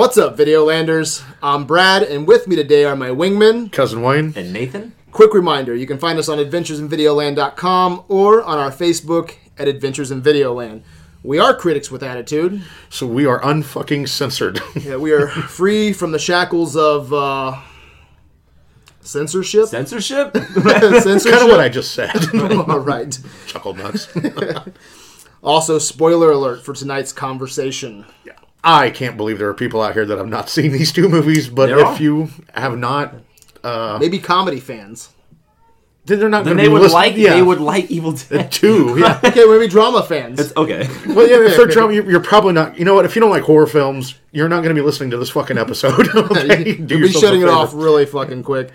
What's up, Videolanders? I'm Brad, and with me today are my wingmen. Cousin Wayne. And Nathan? Quick reminder you can find us on adventuresinvideoland.com or on our Facebook at Adventures in Videoland. We are critics with attitude. So we are unfucking censored. Yeah, we are free from the shackles of uh, censorship. Censorship? censorship. kind of what I just said. All right. Chuckle nuts. Also, spoiler alert for tonight's conversation. I can't believe there are people out here that have not seen these two movies, but There if are. you have not, uh, Maybe comedy fans. then they're not then going to they be would listening. like yeah. they would like Evil Dead. two. Yeah. Okay, maybe drama fans. It's okay. well, yeah. If they're drama, you're, you're probably not. You know what? If you don't like horror films, you're not going to be listening to this fucking episode. okay? Do You'll be yourself a shutting it favor. off really fucking quick.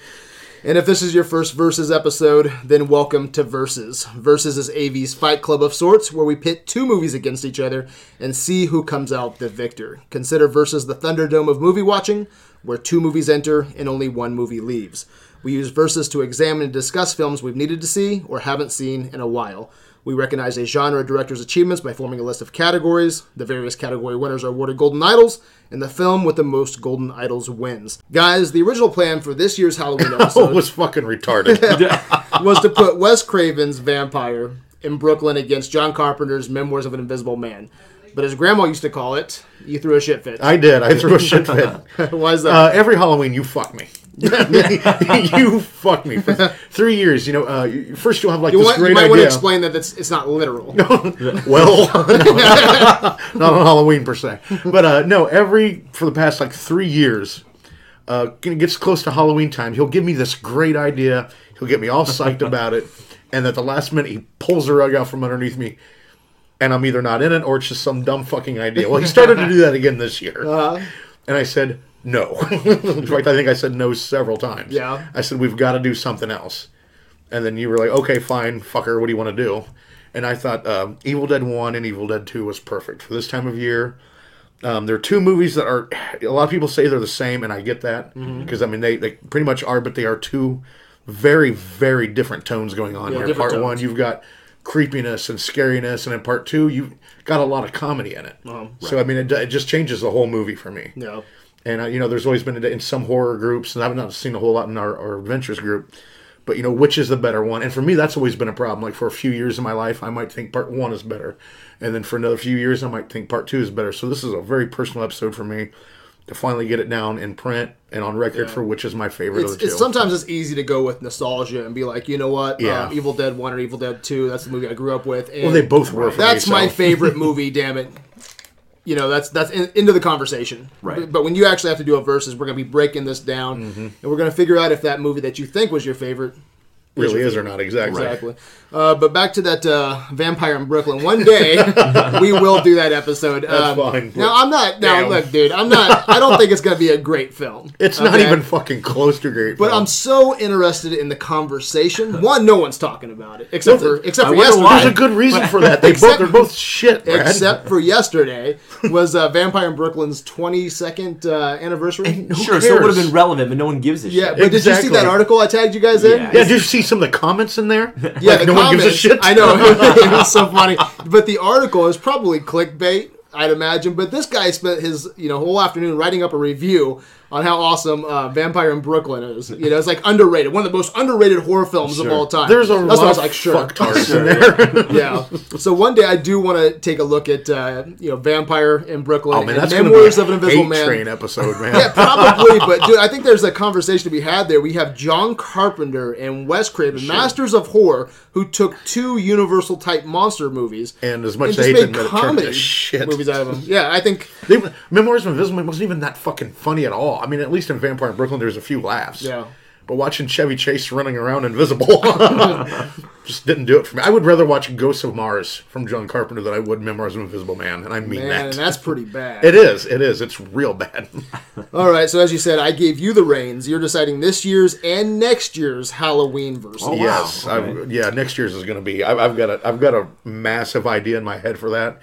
And if this is your first Versus episode, then welcome to Versus. Versus is AV's fight club of sorts, where we pit two movies against each other and see who comes out the victor. Consider Versus the Thunderdome of movie watching, where two movies enter and only one movie leaves. We use Versus to examine and discuss films we've needed to see or haven't seen in a while. We recognize a genre director's achievements by forming a list of categories. The various category winners are awarded Golden Idols, and the film with the most Golden Idols wins. Guys, the original plan for this year's Halloween episode was fucking retarded. was to put Wes Craven's Vampire in Brooklyn against John Carpenter's Memoirs of an Invisible Man. But as Grandma used to call it, you threw a shit fit. I did. I threw a shit fit. Why is that? Uh, every Halloween, you fuck me. you fuck me for three years. You know, uh, first you'll have like you, this want, you great might want to explain that it's, it's not literal. well, not on Halloween per se, but uh, no. Every for the past like three years, uh, gets close to Halloween time, he'll give me this great idea. He'll get me all psyched about it, and at the last minute, he pulls the rug out from underneath me, and I'm either not in it or it's just some dumb fucking idea. Well, he started to do that again this year, and I said no. in fact, I think I said no several times. Yeah. I said we've got to do something else. And then you were like, okay, fine, fucker, what do you want to do? And I thought um, Evil Dead 1 and Evil Dead 2 was perfect for this time of year. Um, there are two movies that are, a lot of people say they're the same, and I get that. Mm-hmm. Because, I mean, they, they pretty much are, but they are two very, very different tones going on Yeah, here. Part one, you've got creepiness and scariness, and in part two, you've got a lot of comedy in it. So, I mean, it, it just changes the whole movie for me. no. And uh, you know, there's always been in some horror groups, and I've not seen a whole lot in our, our adventures group. But you know, which is the better one? And for me, that's always been a problem. Like for a few years in my life, I might think part one is better, and then for another few years, I might think part two is better. So this is a very personal episode for me to finally get it down in print and on record for which is my favorite It's, of the two. it's sometimes it's easy to go with nostalgia and be like, you know what, Yeah. um, Evil Dead One or Evil Dead Two. That's the movie I grew up with. And well, they both were. For that's me, my favorite movie. Damn it. You know that's that's in, into the conversation. Right. But, but when you actually have to do a versus, we're gonna be breaking this down, Mm-hmm. and we're gonna figure out if that movie that you think was your favorite really is or not exactly. Exactly. Uh, but back to that uh, vampire in Brooklyn. One day we will do that episode. That's Um, fine. Now I'm not. Now Damn. look, dude. I'm not. I don't think it's gonna be a great film. It's not even fucking close to great. But film. I'm so interested in the conversation. One, no one's talking about it except for except I for yesterday. why. There's a good reason for that. They both Except- they're both shit. Brad. Except for yesterday was uh, Vampire in Brooklyn's 22nd uh, anniversary. Who Sure, so it would have been relevant, but no one gives a yeah, shit. but did you see that article I tagged you guys in? Yeah. yeah, did you see some of the comments in there? Yeah, Like, the no comments, one gives a shit. I know it was so funny, but the article is probably clickbait, I'd imagine. But this guy spent his you know whole afternoon writing up a review on how awesome uh, Vampire in Brooklyn is. You know, it's like underrated, one of the most underrated horror films of all time. There's a That's what I lot was of like, sure. fucktards Sure, in there. yeah. So one day I do want to take a look at uh, you know Vampire in Brooklyn Oh man, and that's gonna Memoirs be a of an Invisible Man. train episode, man. Yeah, probably, but dude, I think there's a conversation to be had there. We have John Carpenter and Wes Craven, masters of horror, who took two Universal type monster movies And as much and as just I hate to made it, turned comedy to shit. movies out of them. Yeah, I think They, Memoirs of Invisible Man wasn't even that fucking funny at all. I mean, at least in Vampire in Brooklyn, there's a few laughs. Yeah. But watching Chevy Chase running around invisible just didn't do it for me. I would rather watch Ghosts of Mars from John Carpenter than I would Memoirs of Invisible Man, and I mean man, that. and that's pretty bad. It is. It is. It's real bad. All right, so as you said, I gave you the reins. You're deciding this year's and next year's Halloween versus. Oh, wow. yes. okay. I, yeah. Next year's is going to be. I, I've got a. I've got a massive idea in my head for that.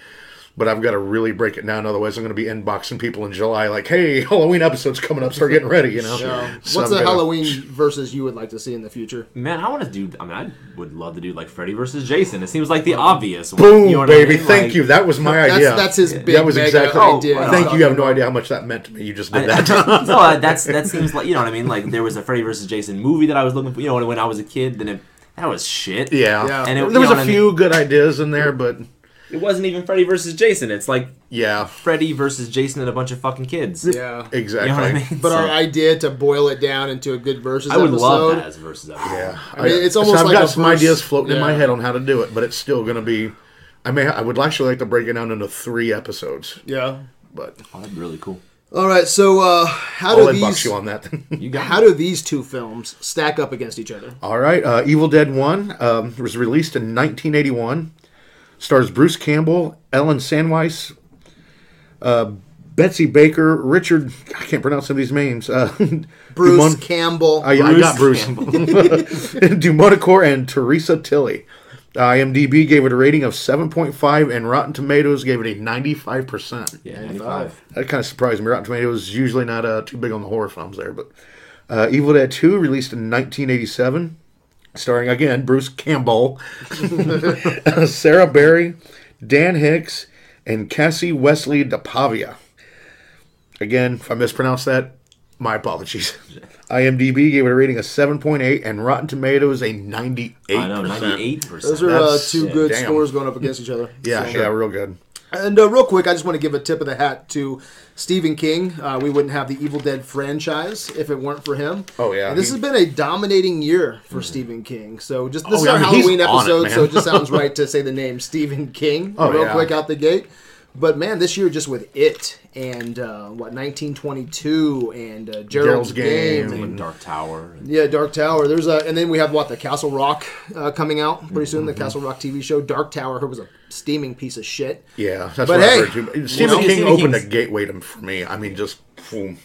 But I've got to really break it down. Otherwise, I'm going to be inboxing people in July like, "Hey, Halloween episode's coming up. Start getting ready." You know. Yeah. So What's I'm the gonna- Halloween versus you would like to see in the future? Man, I want to do. I mean, I would love to do like Freddy versus Jason. It seems like the obvious. one, Boom, you know what I baby! mean? Thank Like, you. That was my That's idea. that's his big that was mega exactly. idea. Oh, he's Thank you. You have no idea how much that meant to me. You just did I- that. no, uh, that's that seems like you know what I mean. Like there was a Freddy versus Jason movie that I was looking for. You know, when I was a kid, then it, that was shit. yeah. Yeah. And it- there was you a know what I few good ideas in there, but It wasn't even Freddy versus Jason. It's like yeah, Freddy versus Jason and a bunch of fucking kids. Yeah. exactly. You know what I mean? But So, our idea to boil it down into a good versus I would episode. love that as versus episode. Yeah, I mean, it's so almost I've like got a some verse- ideas floating in my head on how to do it, but it's still going to be. I may. I would actually like to break it down into three episodes, Yeah. but Oh, that'd be really cool. All right. So uh, how I'll do these you on that. You got how do these two films stack up against each other? All right, uh, Evil Dead One um, was released in 1981. Stars Bruce Campbell, Ellen Sandweiss, uh, Betsy Baker, Richard. I can't pronounce some of these names. Uh, Bruce Dumont- Campbell. I, Bruce I got Bruce. Campbell. Dumonicore and Theresa Tilly. IMDb gave it a rating of 7.5, and Rotten Tomatoes gave it a 95%. yeah, 95. That kind of surprised me. Rotten Tomatoes is usually not uh, too big on the horror films there, but uh, Evil Dead 2 released in 1987, starring again Bruce Campbell, Sarah Berry, Dan Hicks, and Kassie Wesley DePavia. Again, if I mispronounced that, my apologies. IMDb gave it a rating of 7.8 and Rotten Tomatoes a 98%. I know, 98 percent. Those are uh, two yeah, good damn. scores going up against each other. Yeah, So- yeah, real good. And uh, real quick, I just want to give a tip of the hat to Stephen King. Uh, we wouldn't have the Evil Dead franchise if it weren't for him. Oh, yeah, And this he- has been a dominating year for Stephen King. So just this Oh, is yeah, our Halloween on it, episode, so it just sounds right to say the name Stephen King Oh, real yeah. quick out the gate. But man, this year just with it and uh, what 1922 and uh, Gerald's, Gerald's Game, Game. and and Dark Tower. and- yeah, Dark Tower. There's a, and then we have what the Castle Rock uh, coming out pretty soon. Mm-hmm. The Castle Rock TV show. Dark Tower who was a steaming piece of shit. Yeah, that's But what hey, I heard too. Stephen know, King Stephen opened King's- a gateway to for me. I mean, just boom.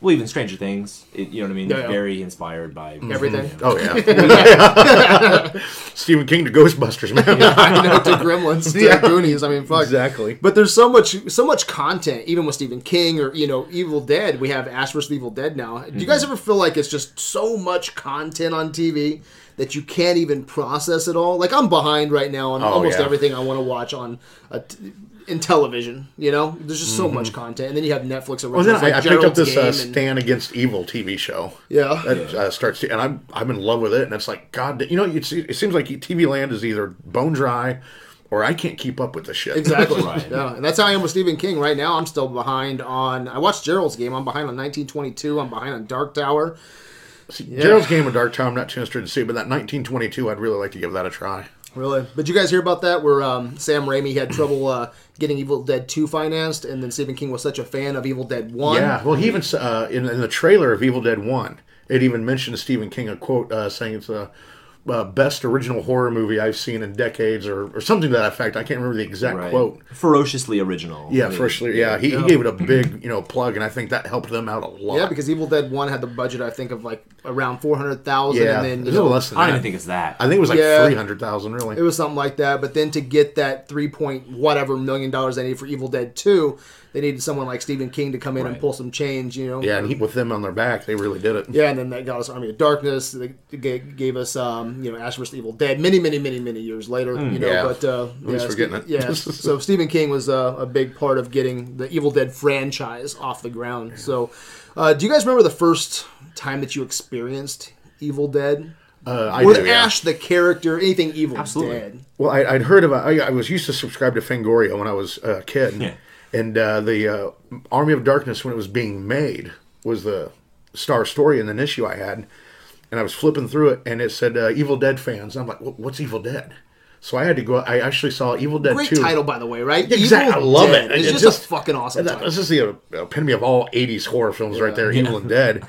Well, even Stranger Things. It, you know what I mean? Yeah, yeah. Very inspired by Everything. Oh yeah. Stephen King to Ghostbusters, man. I know to Gremlins, to Yeah. Goonies. I mean, fuck. Exactly. But there's so much, so much content, even with Stephen King or you know Evil Dead. We have Ash vs. Evil Dead now. Do you guys Mm-hmm. ever feel like it's just so much content on TV that you can't even process it all? Like I'm behind right now on Oh, almost yeah. everything I want to watch on a t- in television. You know, there's just so much content, and then you have Netflix originals. Well, then I, like I picked up this uh, and- Stan Against Evil TV show. Yeah. That uh, starts, to, and I'm I'm in love with it. And it's like God, you know, it seems like TV land is either bone dry, or I can't keep up with the shit. Exactly. Right. Yeah, and that's how I am with Stephen King. Right now, I'm still behind on. I watched Gerald's game. I'm behind on 1922. I'm behind on Dark Tower. Gerald's Game of Dark Tower, I'm not too interested to see, but that 1922, I'd really like to give that a try. Really? But you guys hear about that? Where um, Sam Raimi had trouble uh, getting Evil Dead 2 financed, and then Stephen King was such a fan of Evil Dead 1. Yeah, well, he even uh, in, in the trailer of Evil Dead One, it even mentioned Stephen King a quote uh, saying it's a. uh, Uh, best original horror movie I've seen in decades, or, or something to that effect. I can't remember the exact Right. quote. Ferociously original. Yeah, I mean. Yeah, he, he gave it a big you know plug, and I think that helped them out a lot. Yeah, because Evil Dead 1 had the budget, I think, of like around 400000 yeah, and then, it you a little know, less than I don't even think it's that. I think it was like Yeah. three hundred thousand. Really, it was something like that. But then to get that 3 point whatever million dollars they need for Evil Dead 2, they needed someone like Stephen King to come in and pull some change, you know? yeah, and he, with them on their back, they really did it. Yeah, and then that got us Army of Darkness. They g- gave us, um, you know, Ash vs. Evil Dead many, many, many, many years later. you know, yeah. but uh, At least yeah, we're getting it. Yeah, so Stephen King was uh, a big part of getting the Evil Dead franchise off the ground. So, uh, do you guys remember the first time that you experienced Evil Dead? Uh, I With do, yeah. Ash, the character, anything Evil Absolutely. Dead. Well, I, I'd heard about. I, I was used to subscribe to Fangoria when I was a kid, Yeah. And uh, the uh, Army of Darkness when it was being made was the star story in an issue I had, and I was flipping through it, and it said uh, Evil Dead fans. I'm like, what's Evil Dead? So I had to go. I actually saw Evil Dead Great two. title, by the way, right? Exactly, I love Dead. it. It's It just, just- a fucking awesome That, title. this is the epitome of all '80s horror films, right there. Evil and Dead,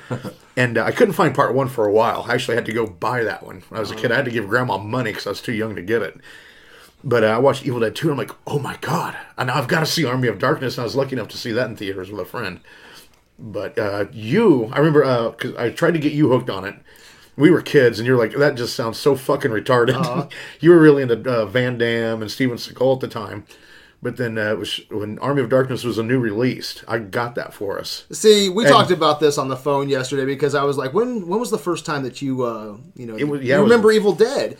and uh, I couldn't find part one for a while. I actually had to go buy that one when I was a kid. I had to give Grandma money because I was too young to get it. But uh, I watched Evil Dead 2 and I'm like, oh my god! And I've got to see Army of Darkness. And I was lucky enough to see that in theaters with a friend. But uh, you, I remember because I tried to get you hooked on it. We were kids, and you're like, that just sounds so fucking retarded. you were really into uh, Van Damme and Steven Seagal at the time. But then uh, it was when Army of Darkness was a new release. I got that for us. See, we And- talked about this on the phone yesterday because I was like, when when was the first time that you uh you know was- you yeah, was- remember Evil Dead?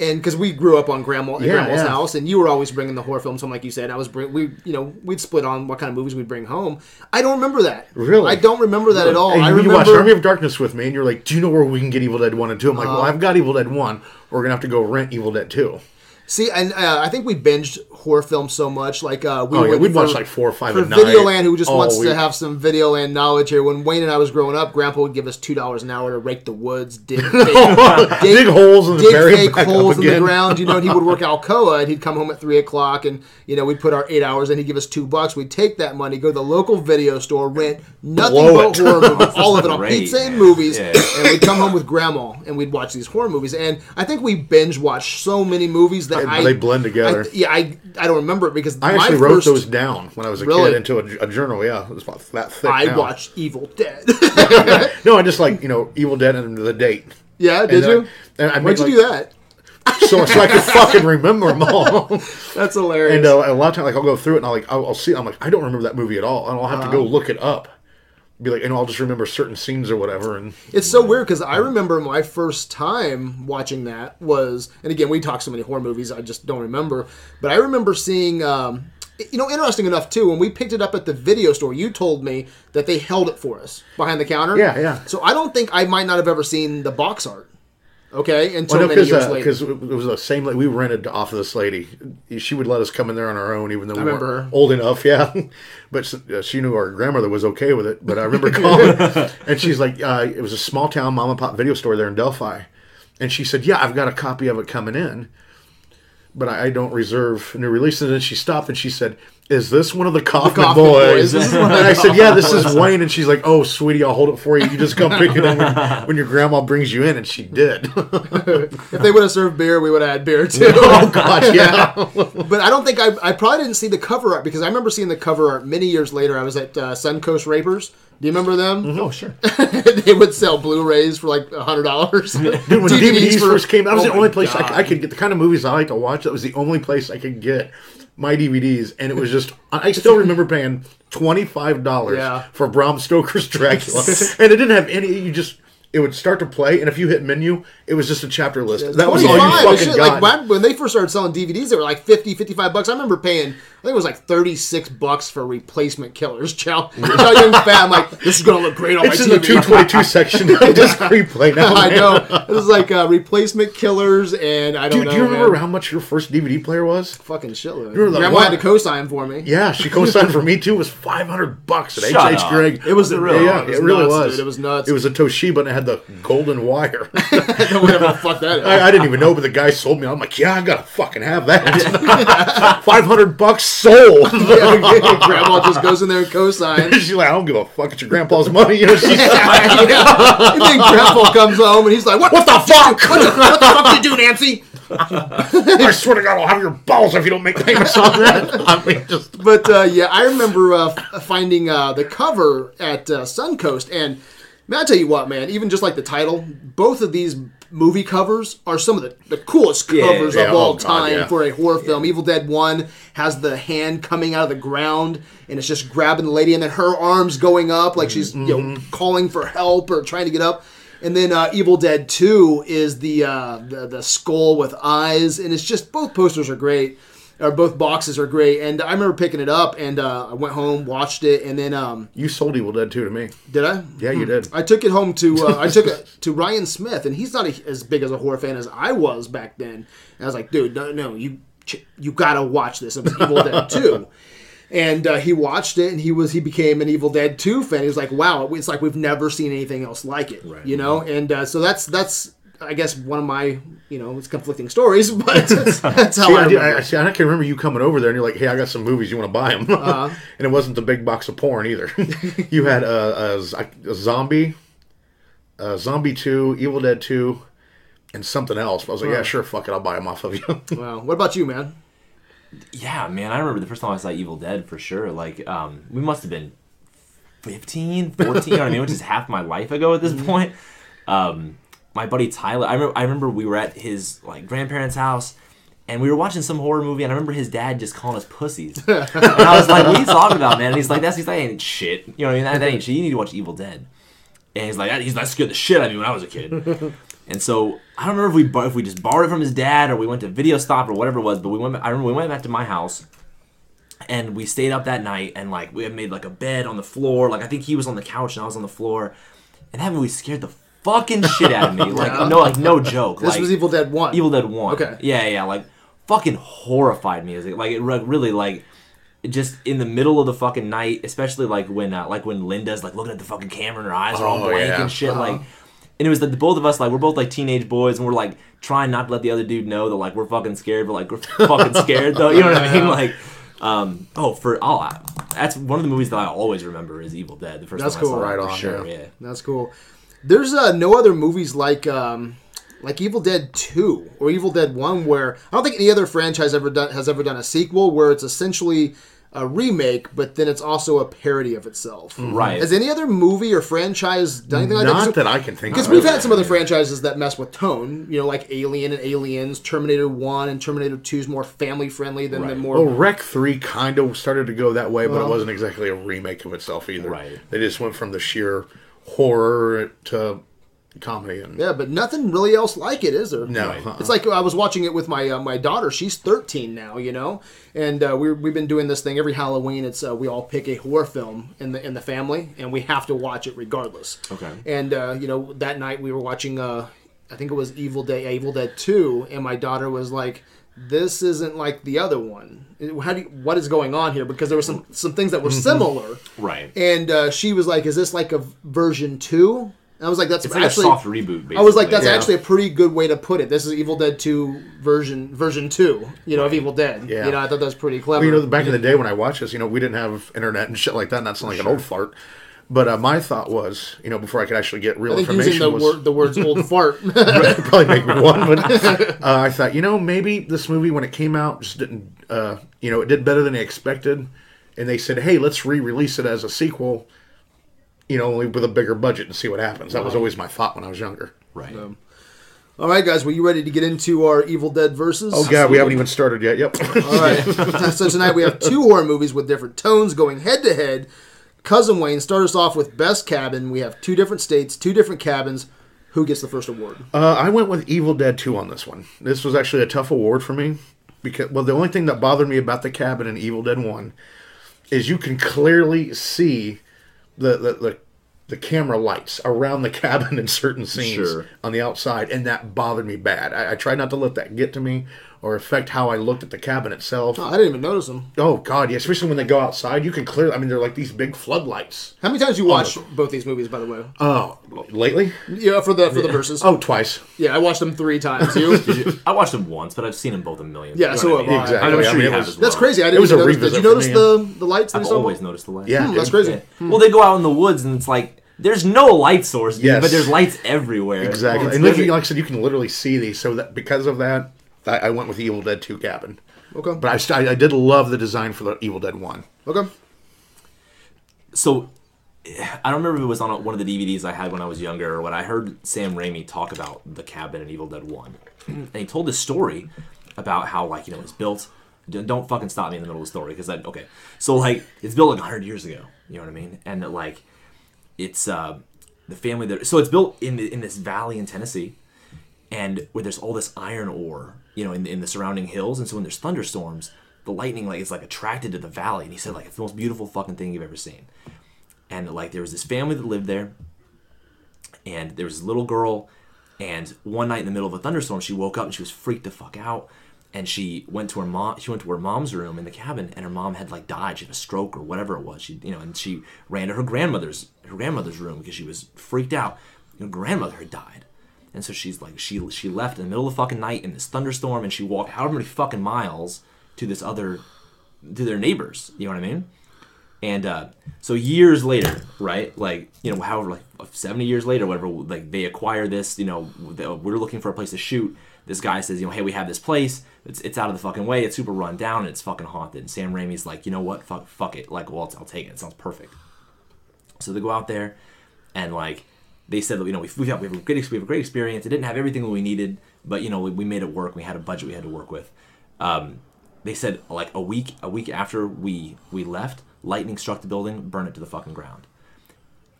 And because we grew up on grandma Yeah, grandma's yeah. house, and you were always bringing the horror films home, like you said. I was bring we you know we'd split on what kind of movies we'd bring home. I don't remember that. Really? I don't remember that at all. And I you remember. watched Army of Darkness with me, and you're like, "Do you know where we can get Evil Dead One and 2? I'm like, Uh-huh. "Well, I've got Evil Dead One. We're gonna have to go rent Evil Dead Two. See, and uh, I think we binged horror films so much. Like uh, we Oh, yeah, we'd watch like four or five for. Videoland, who just all wants to have some Videoland knowledge here. When Wayne and I was growing up, Grandpa would give us two dollars an hour to rake the woods, dig, dig, dig holes and dig bury 'em fake holes in the ground. You know, and he would work Alcoa, and he'd come home at three o'clock, and you know we'd put our eight hours, and he'd give us two bucks. We'd take that money, go to the local video store, rent nothing Blow but it. horror movies, all of it on Great, pizza and movies, Yeah. and we'd come home with Grandma, and we'd watch these horror movies. And I think we binge watched so many movies that They- I they blend together. I- yeah, I I don't remember it because I actually wrote first, those down when I was a Really? kid into a, a journal. Yeah, it was about that thick. I now. watched Evil Dead. No, I just like you know Evil Dead and the date. yeah, did And, uh, you? and I Why'd made, you like- do that? So, so I could fucking remember them all. That's hilarious. And uh, a lot of times, like I'll go through it and I'll like I'll, I'll see. I'm like I don't remember that movie at all, and I'll have to Uh-huh. go look it up. Be like, and I'll just remember certain scenes or whatever. And It's so weird because I remember my first time watching that was, and again, we talk so many horror movies, I just don't remember. But I remember seeing, um, you know, interesting enough too, when we picked it up at the video store, you told me that they held it for us behind the counter. Yeah, yeah. So I don't think I might not have ever seen the box art. Okay, until well, no, many years later. because it was the same. Like we rented off of this lady. She would let us come in there on our own, even though we remember weren't old enough. Yeah, but uh, she knew our grandmother was okay with it. But I remember calling, and she's like, uh, "It was a small town mom and pop video store there in Delphi," and she said, "Yeah, I've got a copy of it coming in." But I I don't reserve new releases. And she stopped and she said, "Is this one of the Coffin, Coffin Boys?" Boys. And I said, "Yeah, this is Wayne." And she's like, "Oh, sweetie, I'll hold it for you. You just come pick it up when, when your grandma brings you in." And she did. if they would have served beer, we would have had beer too. oh God, yeah. But I don't think I, I probably didn't see the cover art because I remember seeing the cover art many years later. I was at uh, Suncoast Rapers. Do you remember them? Oh sure. they would sell Blu-rays for like hundred dollars. Dude, when DVDs, first came out, that was the only place I, I could get the kind of movies I like to watch. That was the only place I could get my DVDs, and it was just. I still remember paying twenty five dollars Yeah. for Bram Stoker's Dracula, and it didn't have any. You just it would start to play, and if you hit menu, it was just a chapter list. that was all you fucking shit, got. like when, when they first started selling DVDs, they were like 50, 55 bucks. I remember paying, I think it was like 36 bucks for replacement killers. Chow, Chow Yun-Fat, I'm like, this is going to look great on it's my in the two twenty two section. of Just replay now. I man. know. This is like uh, replacement killers, and I don't Dude, know. do you remember man. how much your first DVD player was? Fucking shitload. remember Grandma one- had to co-sign for me. Yeah, she co-signed for me too. It was five hundred bucks at Shut H.H. up. Greg. It was Was it the really? Yeah, it was it really nuts, was. Dude. It was nuts. It was a Toshiba and it had the golden wire. whatever the fuck that is. I, I didn't even know, but the guy sold me. I'm like, yeah, I gotta fucking have that. Five hundred bucks sold. Grandma just goes in there and co-signs. She's like, I don't give a fuck. It's your grandpa's money. You know, she's yeah. And then Grandpa comes home and he's like, "What, what the fuck? What the, what the fuck you do, Nancy?" I swear to God, I'll have your balls if you don't make payments on that. I mean, just But uh, yeah, I remember uh, finding uh, the cover at uh, Suncoast, and man, I tell you what, man, even just like the title, both of these movie covers are some of the, the coolest covers yeah, of all oh, God, time yeah. for a horror film. Evil Dead One has the hand coming out of the ground, and it's just grabbing the lady, and then her arms going up like she's you Mm-hmm. know calling for help or trying to get up. And then uh, Evil Dead Two is the, uh, the the skull with eyes, and it's just both posters are great or both boxes are great. And I remember picking it up and uh, I went home, watched it, and then um, you sold Evil Dead 2 to me. did I? Yeah, you did. I took it home to uh, I took it to Ryan Smith, and he's not a, as big as a horror fan as I was back then. And I was like, dude, no, no, you you gotta watch this. It was Evil Dead Two. And uh, he watched it, and he was he became an Evil Dead Two fan. He was like, "Wow, it's like we've never seen anything else like it." right, You know, and uh, so that's that's I guess one of my you know it's conflicting stories, but that's, that's how See, I I, did- I, see, I can remember you coming over there and you're like, "Hey, I got some movies. You want to buy them?" Uh-huh. and it wasn't the big box of porn either. you had a zombie, a zombie two, Evil Dead two, and something else. I was like, "Yeah, sure, fuck it, I'll buy them off of you." Wow. What about you, man? Yeah, man, I remember the first time I saw Evil Dead for sure. Like, um, we must have been 15, 14, you know what I mean? Which is half my life ago at this Mm-hmm. point. Um, my buddy Tyler, I remember, I remember we were at his like grandparents' house, And we were watching some horror movie, and I remember his dad just calling us pussies. and I was like, "What are you talking about, man?" And he's like, "That's he's like, ain't shit. You know what I mean? That, that ain't shit. You need to watch Evil Dead." And he's like, "He's that scared the shit out of me when I was a kid." and so I don't remember if we if we just borrowed it from his dad or we went to Video Stop or whatever it was. But we went. I remember we went back to my house, and we stayed up that night, and like we had made like a bed on the floor. Like I think he was on the couch and I was on the floor, and that movie scared the fucking shit out of me. Like no, like no joke. This like, was Evil Dead One. Evil Dead One. Okay. Yeah, yeah, like fucking horrified me like it really like just in the middle of the fucking night, especially like when uh, like when Linda's like looking at the fucking camera and her eyes are all Oh, blank yeah. and shit like. And it was the, the both of us like we're both like teenage boys and we're like trying not to let the other dude know that like we're fucking scared but like we're fucking scared though you know what I mean like um oh for all oh that's one of the movies that I always remember is Evil Dead the first That's time I saw cool. it, Right for on, sure yeah. yeah That's cool. There's uh, no other movies like um, like Evil Dead Two or Evil Dead One where I don't think any other franchise ever done has ever done a sequel where it's essentially a remake, but then it's also a parody of itself. Right. Has any other movie or franchise done anything like that? Not 'Cause- that I can think of. Because we've had some other franchises that mess with tone, you know, like Alien and Aliens, Terminator One and Terminator Two is more family friendly than the Right. more. Well, Rec 3 kind of started to go that way, but it wasn't exactly a remake of itself either. Right. They just went from the sheer horror to comedy. And Yeah, but nothing really else like it, is there? No. Right. uh-uh. It's like I was watching it with my uh, my daughter. She's 13 now, you know, and uh, we we've been doing this thing every Halloween. It's uh, we all pick a horror film in the in the family, and we have to watch it regardless. Okay. And uh, you know, that night we were watching. Uh, I think it was Evil Day, Evil Dead 2, and my daughter was like. This isn't like the other one. How do you, what is going on here? Because there were some some things that were similar, right and uh, she was like, "Is this like a version 2? And I was like, "That's it's like actually a soft reboot basically. I was like, that's Yeah. actually a pretty good way to put it. This is Evil Dead 2 version version 2, you know, of Evil Dead. Yeah. You know, I thought that was pretty clever. Well, you know, back in the day when I watched this, you know, we didn't have internet and shit like that. That's not sound like an old fart. But uh, my thought was, you know, before I could actually get real I think using information, the, was word, the words old fart. probably make me one. But uh, I thought, you know, maybe this movie when it came out just didn't, uh, you know, it did better than they expected, and they said, hey, let's re-release it as a sequel, you know, only with a bigger budget and see what happens. That was always my thought when I was younger. right All right, guys, were you ready to get into our Evil Dead versus? Oh God, we haven't even started yet. Yep. All right. so tonight we have two horror movies with different tones going head to head. Cousin Wayne, start us off with Best Cabin. We have two different states, two different cabins. Who gets the first award? Uh, I went with Evil Dead 2 on this one. This was actually a tough award for me because well, the only thing that bothered me about the cabin in Evil Dead 1 is you can clearly see the the, the, the camera lights around the cabin in certain scenes Sure. on the outside, and that bothered me bad. I, I tried not to let that get to me or affect how I looked at the cabin itself. I didn't even notice them. Oh God, yeah! Especially when they go outside, you can clearly. I mean, they're like these big floodlights. How many times you watched both these movies, by the way? Oh, lately? Yeah, for the for the verses. Oh, twice. Yeah, I watched them three times. You? I watched them once but I've seen them both a million Yeah, so I have mean? I. Exactly. I'm I mean, you have was- well That's crazy. I didn't It was even a notice. Did you notice me, the the lights? that I've always noticed the lights Yeah, Hmm, that's crazy. Yeah. Well, they go out in the woods and it's like there's no light source, dude, Yes. but there's lights everywhere. Exactly. It's and literally, like I said, you can literally see these. So that because of that, I, I went with the Evil Dead 2 cabin. Okay. But I, st- I did love the design for the Evil Dead 1. Okay. so I don't remember if it was on one of the DVDs I had when I was younger or what. I heard Sam Raimi talk about the cabin in Evil Dead One, and he told this story about how like you know it's built. Don't fucking stop me in the middle of the story because I okay. So like it's built like hundred years ago. You know what I mean? And that, like it's uh the family that so it's built in in this valley in Tennessee, and where there's all this iron ore, you know, in the, in the surrounding hills. And so when there's thunderstorms, the lightning like is like attracted to the valley. And he said like it's the most beautiful fucking thing you've ever seen. And like there was this family that lived there, and there was this little girl. And one night in the middle of a thunderstorm, she woke up and she was freaked the fuck out. And she went to her mom. She went to her mom's room in the cabin, and her mom had like died. She had a stroke or whatever it was. She, you know, and she ran to her grandmother's her grandmother's room because she was freaked out. Her grandmother had died, and so she's like she she left in the middle of the fucking night in this thunderstorm, and she walked however many fucking miles to this other to their neighbors. You know what I mean? And uh, so years later, right? Like you know, however, like seventy years later, whatever. Like they acquire this. You know, we're looking for a place to shoot. This guy says, you know, hey, we have this place. It's, it's out of the fucking way. It's super run down and it's fucking haunted. And Sam Raimi's like, you know what? Fuck, fuck it. Like, well, I'll take it. It sounds perfect. So they go out there, and like they said, that you know, we we have, we have a great we have a great experience. It didn't have everything that we needed, but you know, we, we made it work. We had a budget we had to work with. Um, they said like a week a week after we we left, lightning struck the building, burned it to the fucking ground.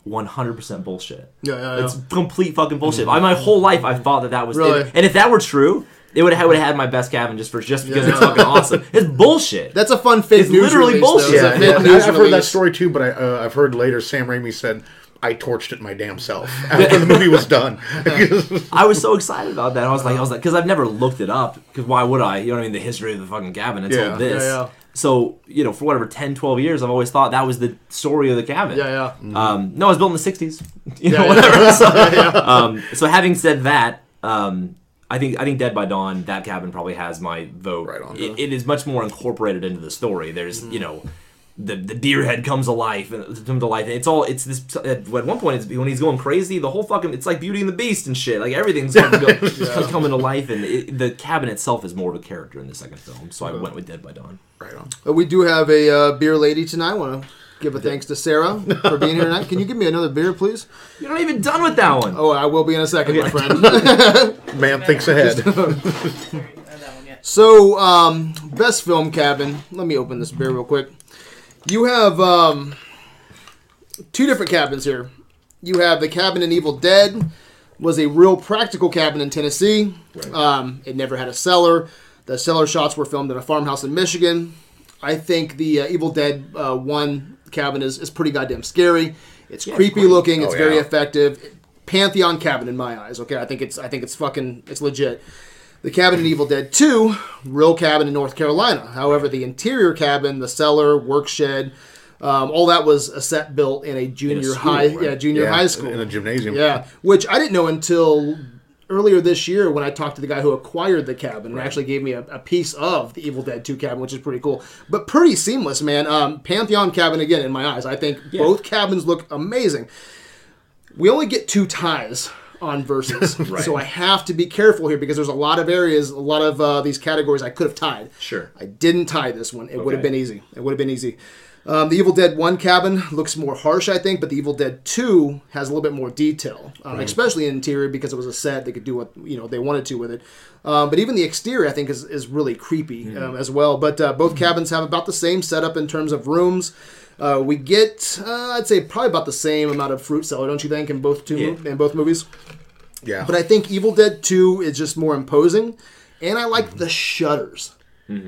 One hundred percent bullshit. Yeah, yeah, yeah. It's complete fucking bullshit. I, my whole life I thought that that was Really? and if that were true, it would have, would have had my best cabin just for just because Yeah. it's fucking awesome. It's bullshit. That's a fun fake It's news literally release, bullshit. It's Yeah, yeah. news I've heard that story too, but I, uh, I've heard later Sam Raimi said, "I torched it my damn self after the movie was done." I was so excited about that. I was like, I was like, because I've never looked it up. Because why would I? You know what I mean? The history of the fucking cabin until Yeah. this. Yeah, yeah. So you know, for whatever 10, 12 years, I've always thought that was the story of the cabin. Yeah, yeah. Um, no, it was built in the '60s. You know, Yeah, yeah. whatever. So, um, so having said that, um, I think I think Dead by Dawn, that cabin probably has my vote. Right on. It, it is much more incorporated into the story. There's you know. The, the deer head comes alive and comes to life and it's all it's this at one point it's when he's going crazy the whole fucking it's like Beauty and the Beast and shit like everything's fucking go, coming to life and it, the cabin itself is more of a character in the second film so I went with Dead by Dawn right on. Uh, we do have a uh, beer lady tonight. I want to give a thanks to Sarah for being here tonight. Can you give me another beer, please? you're not even done with that one Oh, I will be in a second, my friend. Man thinks ahead. So, um, best film cabin. Let me open this beer real quick. You have um, two different cabins here. You have the cabin in Evil Dead, was a real practical cabin in Tennessee. Um, it never had a cellar. The cellar shots were filmed in a farmhouse in Michigan. I think the uh, Evil Dead uh, one cabin is, is pretty goddamn scary. It's creepy great. looking. It's Oh, very yeah. effective. Pantheon cabin in my eyes. Okay, I think it's I think it's fucking it's legit. The cabin in Evil Dead 2, real cabin in North Carolina. However, the interior cabin, the cellar, work shed, um, all that was a set built in a junior school, high, right? yeah, junior Yeah, high school. in a gymnasium. Yeah, which I didn't know until earlier this year when I talked to the guy who acquired the cabin and actually gave me a, a piece of the Evil Dead 2 cabin, which is pretty cool. But pretty seamless, man. Um, Pantheon cabin again in my eyes. I think both cabins look amazing. We only get two ties on verses, so I have to be careful here because there's a lot of areas, a lot of uh, these categories I could have tied. Sure. I didn't tie this one. It would have been easy. It would have been easy. Um, the Evil Dead 1 cabin looks more harsh, I think, but the Evil Dead 2 has a little bit more detail, um, especially in interior because it was a set. They could do what you know they wanted to with it. Um, but even the exterior, I think, is, is really creepy um, as well. But uh, both cabins have about the same setup in terms of rooms. Uh, we get, uh, I'd say, probably about the same amount of fruit cellar, don't you think, in both two Yeah. in both movies? Yeah. But I think Evil Dead 2 is just more imposing. And I like the shutters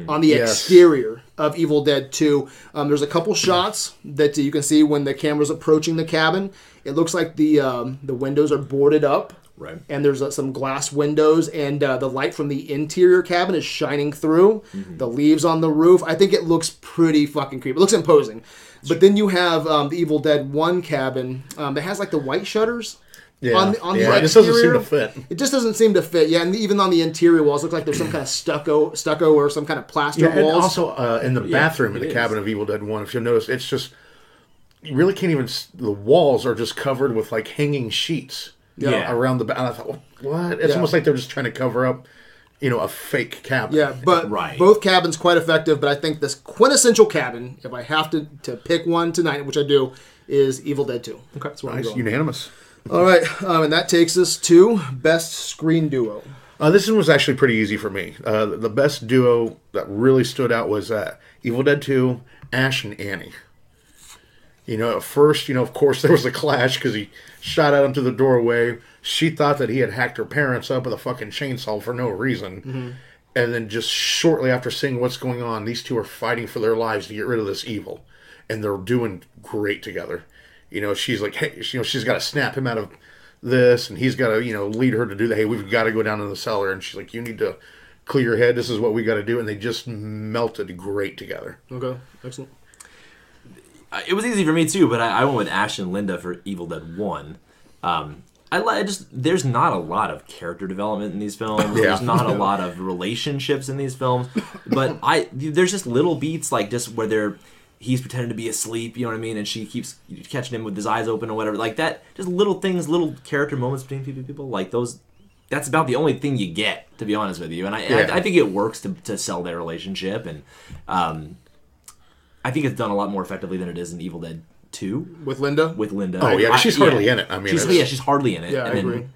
on the Yes. exterior of Evil Dead 2. Um, there's a couple shots that you can see when the camera's approaching the cabin. It looks like the um, the windows are boarded up. Right. And there's uh, some glass windows, and uh, the light from the interior cabin is shining through. The leaves on the roof. I think it looks pretty fucking creepy. It looks imposing. But then you have um, the Evil Dead 1 cabin um, that has like the white shutters yeah. on the, on yeah. the it just doesn't seem to fit. It just doesn't seem to fit. Yeah, and even on the interior walls, look like there's some kind of stucco, stucco or some kind of plaster Yeah, and walls. also uh, in the bathroom in the is. cabin of Evil Dead One, if you'll notice, it's just you really can't even. The walls are just covered with like hanging sheets. Yeah. around the. ba- And I thought, what? what? It's Yeah. almost like they're just trying to cover up, you know, a fake cabin. yeah, but Right. both cabins quite effective. But I think this quintessential cabin, if I have to to pick one tonight, which I do, is Evil Dead Two. Okay, that's where I'm Nice, going. unanimous. All right, um, and that takes us to best screen duo. Uh, this one was actually pretty easy for me. Uh, the best duo that really stood out was uh, Evil Dead 2, Ash and Annie. You know, at first, you know, of course, there was a clash because he shot out into the doorway. She thought that he had hacked her parents up with a fucking chainsaw for no reason. Mm-hmm. And then just shortly after seeing what's going on, these two are fighting for their lives to get rid of this evil. And they're doing great together. You know, she's like, hey, you know, she's got to snap him out of this, and he's got to, you know, lead her to do that. Hey, we've got to go down in the cellar. And she's like, you need to clear your head. This is what we got to do. And they just melted great together. Okay, excellent. It was easy for me too, but I, I went with Ash and Linda for Evil Dead One. Um, I, li- I just there's not a lot of character development in these films. Yeah. There's not a lot of relationships in these films, but I there's just little beats like just where they're he's pretending to be asleep, you know what I mean, and she keeps catching him with his eyes open or whatever, like that. Just little things, little character moments between people, people like those. That's about the only thing you get, to be honest with you, and I, Yeah. I, I think it works to, to sell their relationship, and um, I think it's done a lot more effectively than it is in Evil Dead Two With Linda, with Linda. Oh, yeah, I- she's hardly in it. I mean, she's, it's- yeah, she's hardly in it. yeah, I then, agree.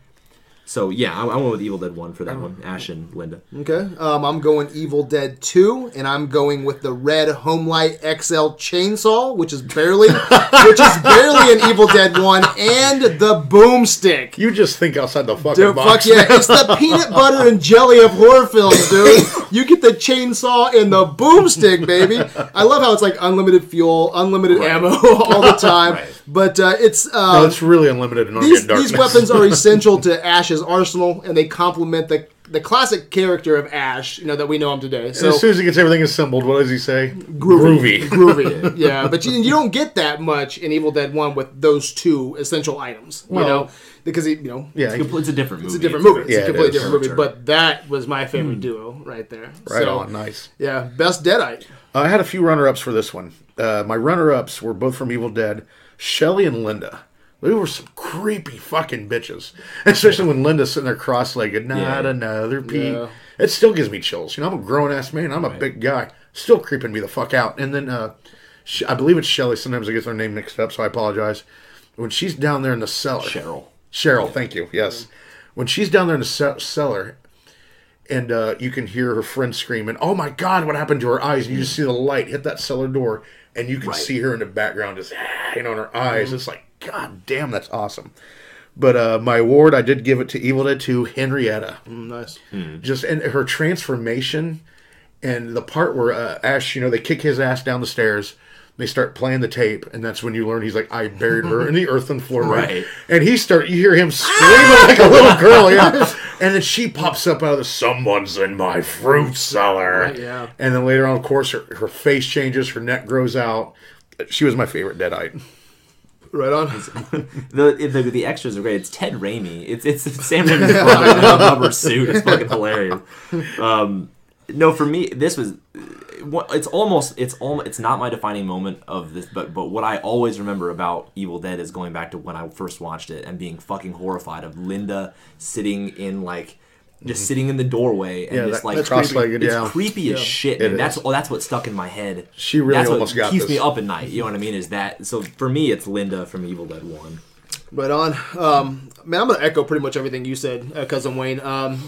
So yeah, I, I went with Evil Dead One for that one. Ash and Linda. Okay. Um, I'm going Evil Dead 2, and I'm going with the red Homelite XL chainsaw, which is barely, which is barely an Evil Dead 1, and the boomstick. You just think outside the fucking Dude, fuck yeah! It's the peanut butter and jelly of horror films, dude. You get the chainsaw and the boomstick, baby. I love how it's like unlimited fuel, unlimited ammo all the time. Right. But uh, it's uh, No, it's really unlimited in these, these weapons are essential to Ash's arsenal, and they complement the the classic character of Ash, you know that we know him today. So as soon as he gets everything assembled, what does he say? groovy, groovy, yeah. But you, you don't get that much in Evil Dead One with those two essential items, you Well, know, because he, you know, Yeah, It's, compl- it's a different movie. it's a different movie. It's Yeah, a completely is. different movie. Sure. But that was my favorite duo right there. right so, on, nice. Yeah, best Deadite. I had a few runner-ups for this one. Uh, my runner-ups were both from Evil Dead, Shelly and Linda. They were some creepy fucking bitches, especially when Linda's sitting there cross-legged. Not Yeah. another Pete. Yeah. It still gives me chills. You know, I'm a grown-ass man. I'm a big guy. Still creeping me the fuck out. And then uh, Sh- I believe it's Shelly. Sometimes I get their name mixed up, so I apologize. When she's down there in the cellar, Cheryl. Cheryl, thank you. Yes, when she's down there in the ce- cellar, and uh, you can hear her friend screaming, "Oh my God, what happened to her eyes?" And you just see the light hit that cellar door, and you can Right. see her in the background, just you know, in her eyes. It's like, God damn, that's awesome. But uh, my award, I did give it to Evil Dead 2, Henrietta. Mm, nice. Just and her transformation, and the part where uh, Ash, you know, they kick his ass down the stairs. They start playing the tape, and that's when you learn he's like, I buried her in the earthen floor, right? Right. And he start, you hear him screaming like a little girl, yeah. And then she pops up out of the, someone's in my fruit cellar. yeah. And then later on, of course, her, her face changes, her neck grows out. She was my favorite Deadite. Right on. The, the the extras are great. It's Ted Raimi. It's it's Sam Raimi's brother in a rubber suit. It's fucking hilarious. Um, no, for me, this was. It's almost it's almost it's not my defining moment of this, but but what I always remember about Evil Dead is going back to when I first watched it and being fucking horrified of Linda sitting in like. Just sitting in the doorway and Mm-hmm. Yeah, just that- like cross-legged, It's yeah. creepy as shit, It and that's oh, that's what stuck in my head. She really that's almost what got keeps this. me up at night. You know what I mean? Is that so? For me, it's Linda from Evil Dead One. Right on. Um, man, I'm gonna echo pretty much everything you said, uh, cousin Wayne. Um,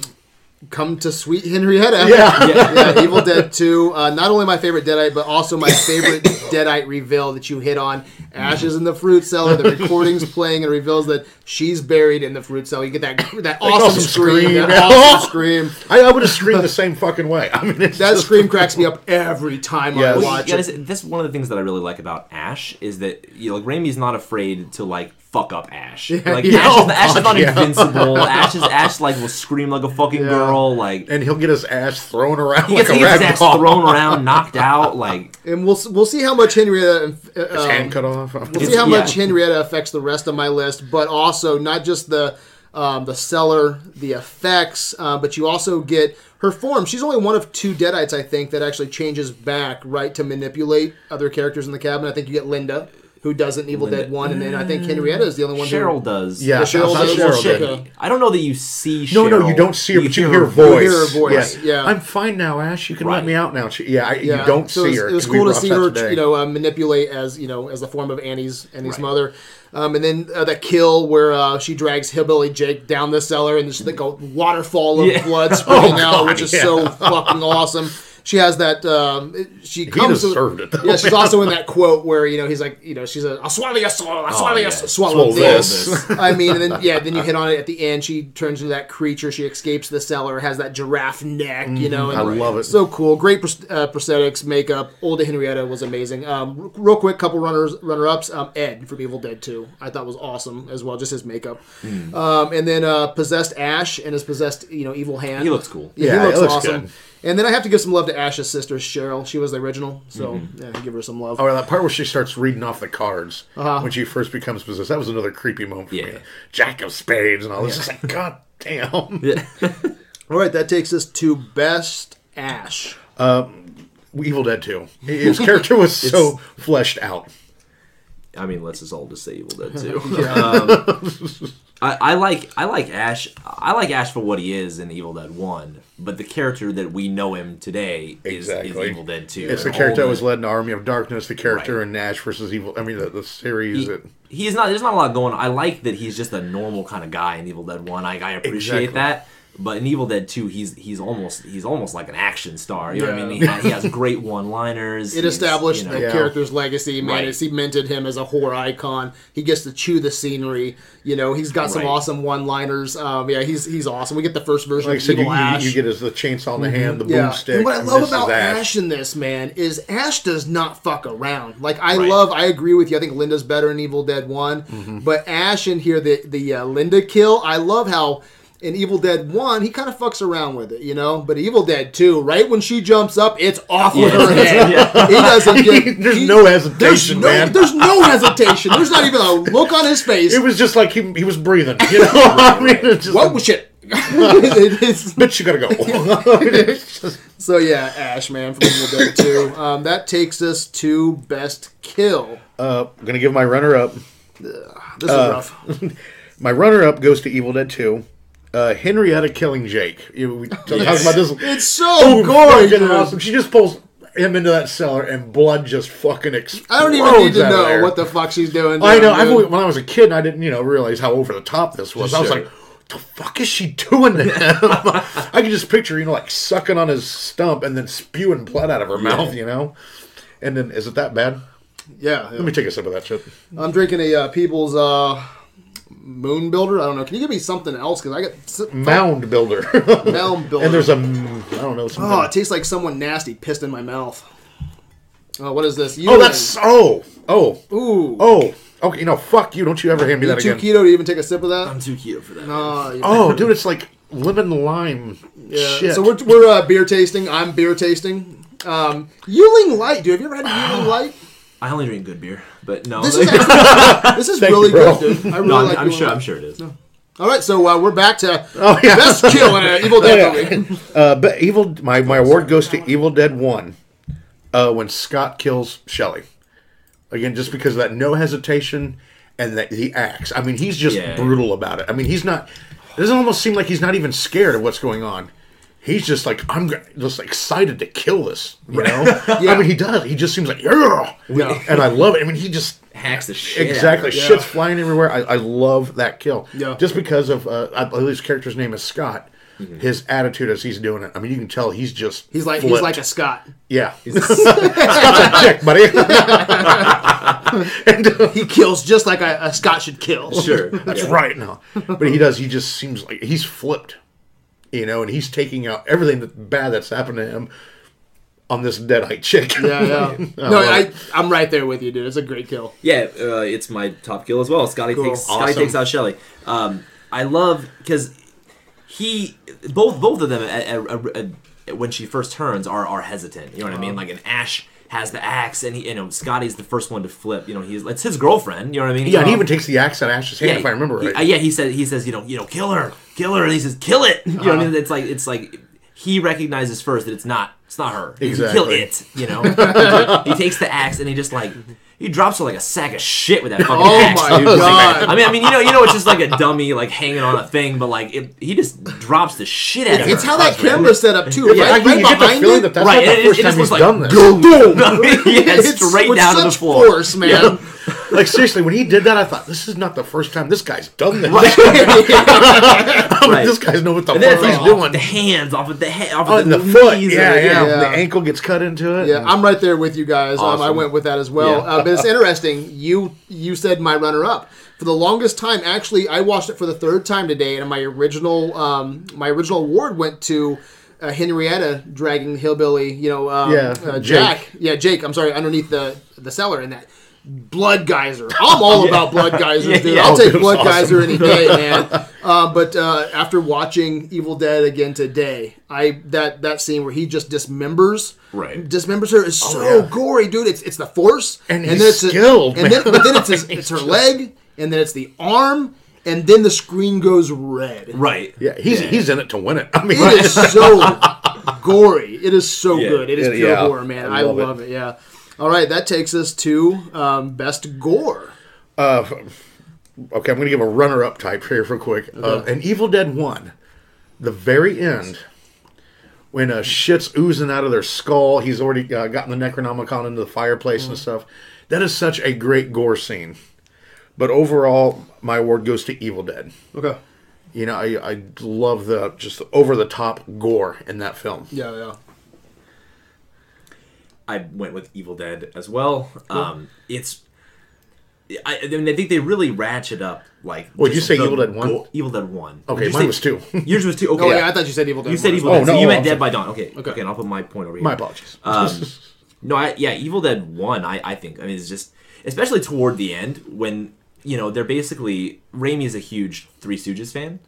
come to Sweet Henrietta. Yeah. yeah, yeah. Evil Dead Two. Uh, not only my favorite Deadite, but also my favorite Deadite reveal that you hit on. Ash is in the fruit cellar. The recording's playing and reveals that she's buried in the fruit cellar. You get that that awesome, awesome scream. scream. That awesome scream. I, I would have screamed the same fucking way. I mean, it's That just- scream cracks me up every time I Yes. Well, watch you gotta it. say, this is one of the things that I really like about Ash is that you know, like Raimi's not afraid to like fuck up Ash. Like yeah. Ash, is, Oh, Ash is not yeah. invincible. Ash is Ash like will scream like a fucking girl. Like and he'll get his ass thrown around he like gets, a he gets his rag ass doll. thrown around, knocked out. Like And we'll we'll see how much Henrietta. Uh, His um, hand cut off. We'll see how yeah. much Henrietta affects the rest of my list, but also not just the um, the cellar, the effects, uh, but you also get her form. She's only one of two Deadites, I think, that actually changes back right to manipulate other characters in the cabin. I think you get Linda, who does it Evil Linda- Dead One, and then I think Henrietta is the only one. Cheryl who, does. Yeah, Cheryl I does. Cheryl Shit, did. I don't know that you see. No, Cheryl. no, no, you don't see her, but you hear her You voice. hear her voice, yeah. I'm fine now, Ash. You can let me out now. She, yeah, I, Yeah, you don't so see it was, her. It was 'cause we cool to see her, today. you know, uh, manipulate as you know as a form of Annie's Annie's Right. mother, um, and then uh, that kill where uh, she drags Hillbilly Jake down the cellar and there's like a waterfall of Yeah. blood spraying Oh, out, God, which is yeah. so fucking awesome. She has that. Um, she comes. to- deserved it, though, Yeah, she's also in that quote where you know he's like, you know, she's a, I'll swallow you, swallow, I'll swallow you, yeah. swallow, Swallow this. this. I mean, and then yeah, then you hit on it at the end. She turns into that creature. She escapes the cellar, has that giraffe neck, you know. And I love it. So cool, great uh, prosthetics, makeup. Olda Henrietta was amazing. Um, r- real quick, couple runners, runner ups. Um, Ed from Evil Dead Two, I thought was awesome as well, just his makeup. Hmm. Um, and then uh, possessed Ash and his possessed, you know, evil hand. He looks cool. Yeah, Yeah, he looks, looks awesome. good. And then I have to give some love to Ash's sister Cheryl. She was the original, so yeah, give her some love. Oh, that part where she starts reading off the cards Uh-huh. when she first becomes possessed. That was another creepy moment for me. Jack of spades and all this. It's like, God damn. All right, that takes us to best Ash. Evil Dead 2. His character was so fleshed out. I mean, let's just all just say Evil Dead too. um, I, I like I like Ash. I like Ash for what he is in Evil Dead One, but the character that we know him today is, is Evil Dead Two. It's the character all that was the- led in Army of Darkness, the character Right. in Ash versus Evil. I mean, the, the series. He, that, he's not. There's not a lot going. on. I like that he's just a normal kind of guy in Evil Dead One. I, I appreciate Exactly. that. But in Evil Dead Two, he's he's almost he's almost like an action star. You know what I mean? He, ha- he has great one-liners. It He's, established you know- the Yeah. character's legacy, man. Right. It cemented him as a horror icon. He gets to chew the scenery. You know, he's got some Right. awesome one-liners. Um, yeah, he's he's awesome. We get the first version like of said, Evil you, Ash. you get as the chainsaw in the hand, the yeah. boomstick. And what I love about Ash. Ash. in this man is Ash does not fuck around. Like I Right. love, I agree with you. I think Linda's better in Evil Dead One, Mm-hmm. but Ash in here, the the uh, Linda kill, I love how. In Evil Dead 1, he kind of fucks around with it, you know? But Evil Dead 2, right when she jumps up, it's off with her head. He doesn't get. There's he- no There's hesitation, no, man. there's no hesitation. There's not even a look on his face. It was just like he, he was breathing. You know, I mean, it's just what was shit? It is- bitch, you gotta go. So yeah, Ash man from Evil Dead 2. Um, that takes us to best kill. uh, I'm gonna give my runner up. This is Uh, rough. My runner up goes to Evil Dead 2. Uh, Henrietta killing Jake. You, we talked about this. It's so gory, fucking awesome. She just pulls him into that cellar and blood just fucking explodes. I don't even need to know there. what the fuck she's doing. I know. I've always, when I was a kid, I didn't, you know, realize how over the top this was. I was Sure. like, "The fuck is she doing to him?" I can just picture, you know, like sucking on his stump and then spewing blood out of her mouth, you know. And then, is it that bad? yeah, Let me take a sip of that shit. I'm drinking a uh, People's uh, Moon Builder. I don't know. Can you give me something else? Because I got s- Mound builder. Mound Builder. and there's a, I don't know, something. oh, it tastes like someone nasty pissed in my mouth. Oh, what is this? You oh, that's oh, oh, ooh. oh. Okay, no, fuck you. Don't you ever hand me you that too again? keto to even take a sip of that? I'm too cute for that. Oh, you- Oh, dude, it's like lemon lime. Yeah. Shit. So we're, we're uh, beer tasting. I'm beer tasting. Um, Yuengling Light, dude. Have you ever had a Yuengling Light? I only drink good beer, but no. This is actually, this is really you, good, dude. I really no, I'm, like I'm sure. Light. I'm sure it is. All right, so uh, we're back to oh yeah. best kill in an Evil Dead movie. Uh, but Evil, my, my award goes to Evil Dead One, uh, when Scott kills Shelly. Again, just because of that no hesitation and that he acts. I mean, he's just Yeah. brutal about it. I mean, he's not. It doesn't almost seem like he's not even scared of what's going on. He's just like I'm just excited to kill this. You know? yeah. I mean, he does. He just seems like yeah, Yeah. and I love it. I mean, he just Hacks the shit. exactly Out of her. shit's flying everywhere. I, I love that kill. Yeah. Just because of uh, I believe his character's name is Scott. His attitude as he's doing it. I mean, you can tell he's just He's like he's like a Scott. yeah. Scott's a dick, buddy. and, uh, He kills just like a, a Scott should kill. Sure. that's yeah. right. No, but he does. He just seems like he's flipped, you know, and he's taking out everything that bad that's happened to him on this deadite chick. Yeah, yeah. no, love I, I'm right there with you, dude. It's a great kill. Yeah, uh, it's my top kill as well. Scotty takes Scotty takes out Shelly. Um, I love because he both both of them at, at, at- when she first turns are are hesitant. You know what I mean? Like an Ash has the axe, and he you know Scotty's the first one to flip. You know he's it's his girlfriend. You know what I mean? Yeah, and he Um, even takes the axe out of Ash's hand, if I remember he- right. uh, yeah, he said he says you know you know kill her, kill her, and he says kill it. You know what I mean? It's like it's like he recognizes first that it's not it's not her. He Kill it. You know. he takes the axe and he just like he drops her like a sack of shit with that fucking Oh axe. my dude. God. I mean, I mean, you know, you know, it's just like a dummy like hanging on a thing, but like it, he just drops the shit out of It's her. how that camera's set up too. Yeah, right, right you behind feeling it. that that's Right, not the it- first it time just he's was like, done this. yeah, It's straight with down to the such floor. force, man. Like seriously, when he did that, I thought this is not the first time this guy's done this. I mean, Right. This guy's know what the And fuck it's he's like off doing. the hands, off of the head, off of and the, the foot, knees, yeah, yeah, Yeah. The ankle gets cut into it. Yeah, I'm right there with you guys. Um, I went with that as well. Yeah. Uh, but it's interesting. You you said my runner up for the longest time. Actually, I watched it for the third time today, and my original um, my original award went to. Uh, Henrietta dragging the hillbilly, you know, um, Yeah, uh, Jake. Jack, yeah, Jake. I'm sorry, underneath the the cellar in that blood geyser. I'm all about blood geysers, Yeah, dude. yeah. I'll Oh, take dude, it blood awesome. geyser any day, man. Uh, but uh, after watching Evil Dead again today, I that that scene where he just dismembers, Right. dismembers her is so Oh, yeah. gory, dude. It's it's the force, And then he's it's a- skilled, and then, man. but then it's his, it's her leg, and then it's the arm, and then the screen goes red. Right. Yeah, he's he's in it to win it. I mean, It is so gory. It is so Yeah. good. It is pure yeah. horror, man. I, I love, love it. Yeah. All right, that takes us to um, best gore. Uh, okay, I'm going to give a runner-up type here real quick. Uh, an Evil Dead One, the very end, when uh, shit's oozing out of their skull. He's already uh, gotten the Necronomicon into the fireplace and stuff. That is such a great gore scene. But overall, my award goes to Evil Dead. Okay. You know, I, I love the just over the top gore in that film. Yeah, yeah. I went with Evil Dead as well. Um, it's. I, I mean, I think they really ratchet up like. What'd you say, Evil Dead 1? go- Evil Dead One. Okay, mine say- was two. Yours was two. Okay, Oh yeah, I thought you said Evil Dead. you said one. Evil Oh, Dead. so no, you meant Dead by Dawn. Okay, Okay. okay, and I'll put my point over here. My apologies. Um, no, I, yeah, Evil Dead One. I, I think. I mean, it's just especially toward the end when you know they're basically Raimi is a huge Three Stooges fan,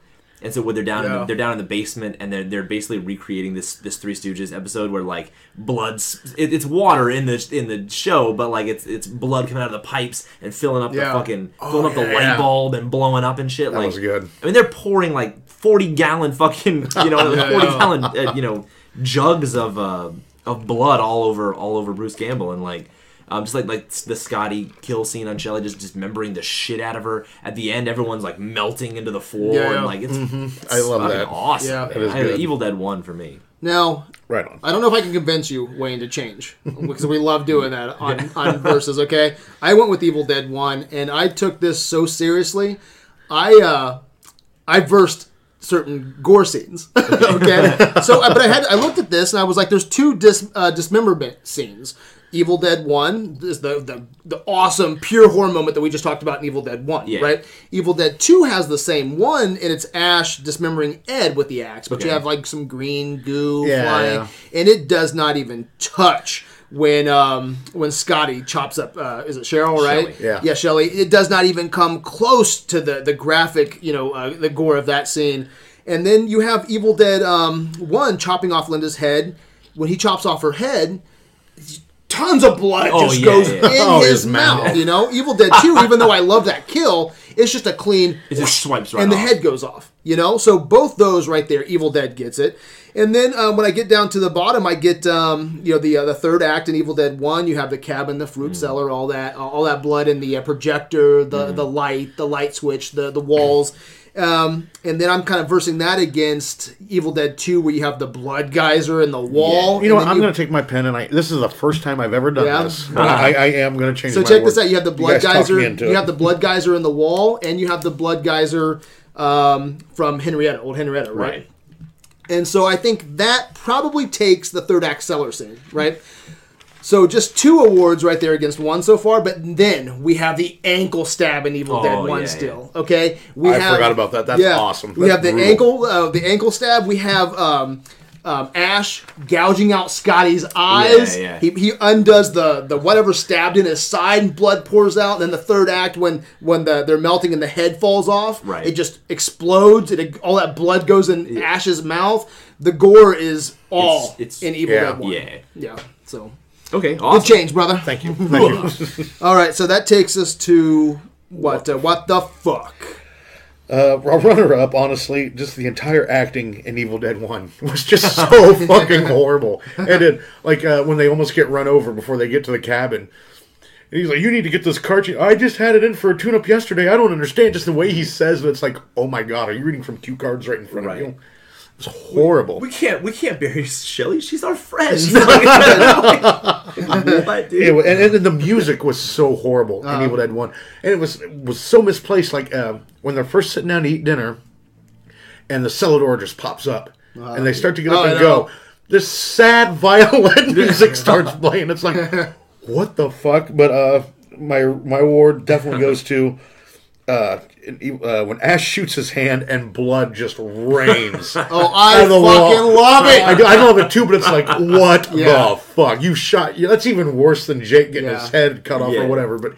and so when they're down, in Yeah. the, they're down in the basement and they're they're basically recreating this this Three Stooges episode where like blood's it, it's water in the in the show, but like it's it's blood coming out of the pipes and filling up Yeah. the fucking filling up the light yeah. bulb and blowing up and shit. That like was good. I mean, they're pouring like forty gallon fucking you know Yeah, forty yeah. gallon uh, you know jugs of uh, of blood all over all over Bruce Campbell and like um, just like like the Scotty kill scene on Shelley just dismembering the shit out of her at the end. Everyone's like melting into the floor Yeah, yeah. and like it's, it's Mm-hmm. I love fucking that. Awesome. Yeah. man. I- good. Evil Dead one for me. Now, Right on. I don't know if I can convince you, Wayne, to change because we love doing that on, on verses. Okay, I went with Evil Dead One, and I took this so seriously. I uh, I versed certain gore scenes. okay, so but I had I looked at this and I was like, there's two dis, uh, dismemberment scenes. Evil Dead One is the, the the awesome pure horror moment that we just talked about in Evil Dead One, Yeah. right? Evil Dead Two has the same one, and it's Ash dismembering Ed with the axe, but you have like some green goo Yeah, flying, yeah. and it does not even touch when um when Scotty chops up uh, is it Cheryl right Shelley. Yeah. yeah Shelly it does not even come close to the the graphic you know uh, the gore of that scene and then you have Evil Dead um one chopping off Linda's head when he chops off her head tons of blood Oh, just yeah, goes yeah. in Oh, his, his mouth, mouth. you know Evil Dead 2 even though I love that kill it's just a clean It just swipes right and the off. head goes off. You know, so both those right there, Evil Dead gets it. And then um, when I get down to the bottom, I get um, you know the uh, the third act in Evil Dead One. You have the cabin, the fruit cellar, all that, all that blood in the uh, projector, the the light, the light switch, the the walls. Um, and then I'm kind of versing that against Evil Dead 2, where you have the blood geyser in the wall. You know what? I'm going to take my pen and I. This is the first time I've ever done Yeah. this. And I, I am going to change. So check this out. You have the blood talked geyser. You have the blood geyser in the wall, and you have the blood geyser um, from Henrietta, old Henrietta, right? Right. And so I think that probably takes the third act cellar scene, right? So just two awards right there against one so far, but then we have the ankle stab in Evil Oh, Dead One yeah, still. Okay, we I forgot about that. That's awesome. We have the brutal. ankle, uh, the ankle stab. We have um, um, Ash gouging out Scotty's eyes. yeah. He, he undoes the the whatever stabbed in his side, and blood pours out. And then the third act, when when the they're melting and the head falls off, Right. it just explodes. It all that blood goes in Ash's mouth. The gore is all It's- it's- in Evil Yeah. Dead One. Yeah. yeah. So Okay. good Awesome. change, brother. Thank you. Thank you. All right, so that takes us to what? Uh, what the fuck? Uh, runner-up, honestly, just the entire acting in Evil Dead One was just so fucking horrible. And then, like uh, when they almost get run over before they get to the cabin, and he's like, "You need to get this card. I just had it in for a tune-up yesterday. I don't understand." Just the way he says it, it's like, "Oh my god, are you reading from cue cards right in front Right. of you?" It's horrible. We can't we can't bury Shelly. She's our friend. what, dude? Yeah, well, and, and then the music was so horrible Uh-huh. in Evil Dead One, and it was it was so misplaced. Like uh, when they're first sitting down to eat dinner, and the cellar door just pops up, and they start to get Oh, up I and go. This sad violin music starts playing. It's like, what the fuck? But uh, my my award definitely goes to. Uh, uh, when Ash shoots his hand and blood just rains. Oh, I the fucking wall. love it. I, do- I love it too, but it's like, what Yeah. the fuck? You shot. Yeah, that's even worse than Jake getting Yeah. his head cut off Yeah. or whatever. But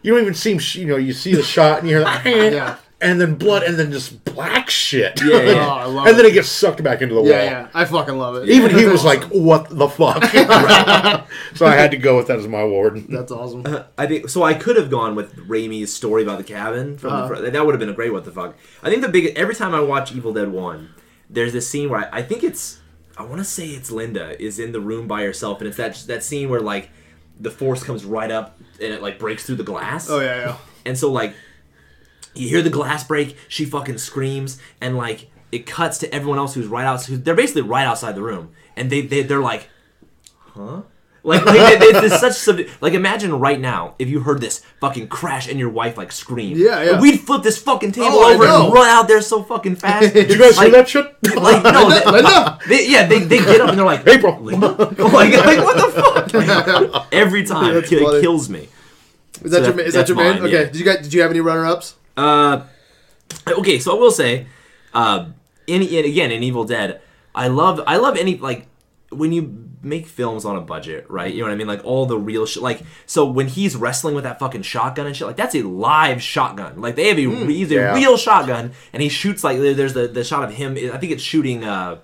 you don't even seem. You know, you see the shot and you're like, Yeah. And then blood, and then just black shit. Yeah, yeah. Oh, I love and then it. it gets sucked back into the Yeah, wall. yeah, I fucking love it. Even he That's was like, "What the fuck?" so I had to go with that as my award. "That's awesome." I think so. I could have gone with Raimi's story about the cabin from Uh-huh. the fr- that would have been a great what the fuck. I think the big every time I watch Evil Dead One, there's this scene where I, I think it's I want to say it's Linda is in the room by herself, and it's that that scene where like the force comes right up and it like breaks through the glass. Oh yeah, yeah. And so like you hear the glass break, she fucking screams, and like it cuts to everyone else who's right outside. They're basically right outside the room, and they they they're like, huh? Like, like they, they, there's such sub- like imagine right now if you heard this fucking crash and your wife like scream. Yeah, yeah. We'd flip this fucking table Oh, over and run out there so fucking fast. Did you guys like, hear that shit? Like no, they, Linda! they- yeah, they, they get up and they're like April. Linda? like, like what the fuck? Every time That's it kills me. Is that So your that- is that your mine, Okay. yeah. Did you guys did you have any runner ups? Uh, okay, so I will say, uh, in, in again in Evil Dead, I love I love any like when you make films on a budget, right? You know what I mean? Like all the real shit. Like so when he's wrestling with that fucking shotgun and shit, like that's a live shotgun. Like they have a, re- he's a yeah. real shotgun, and he shoots like there's the the shot of him. I think it's shooting. uh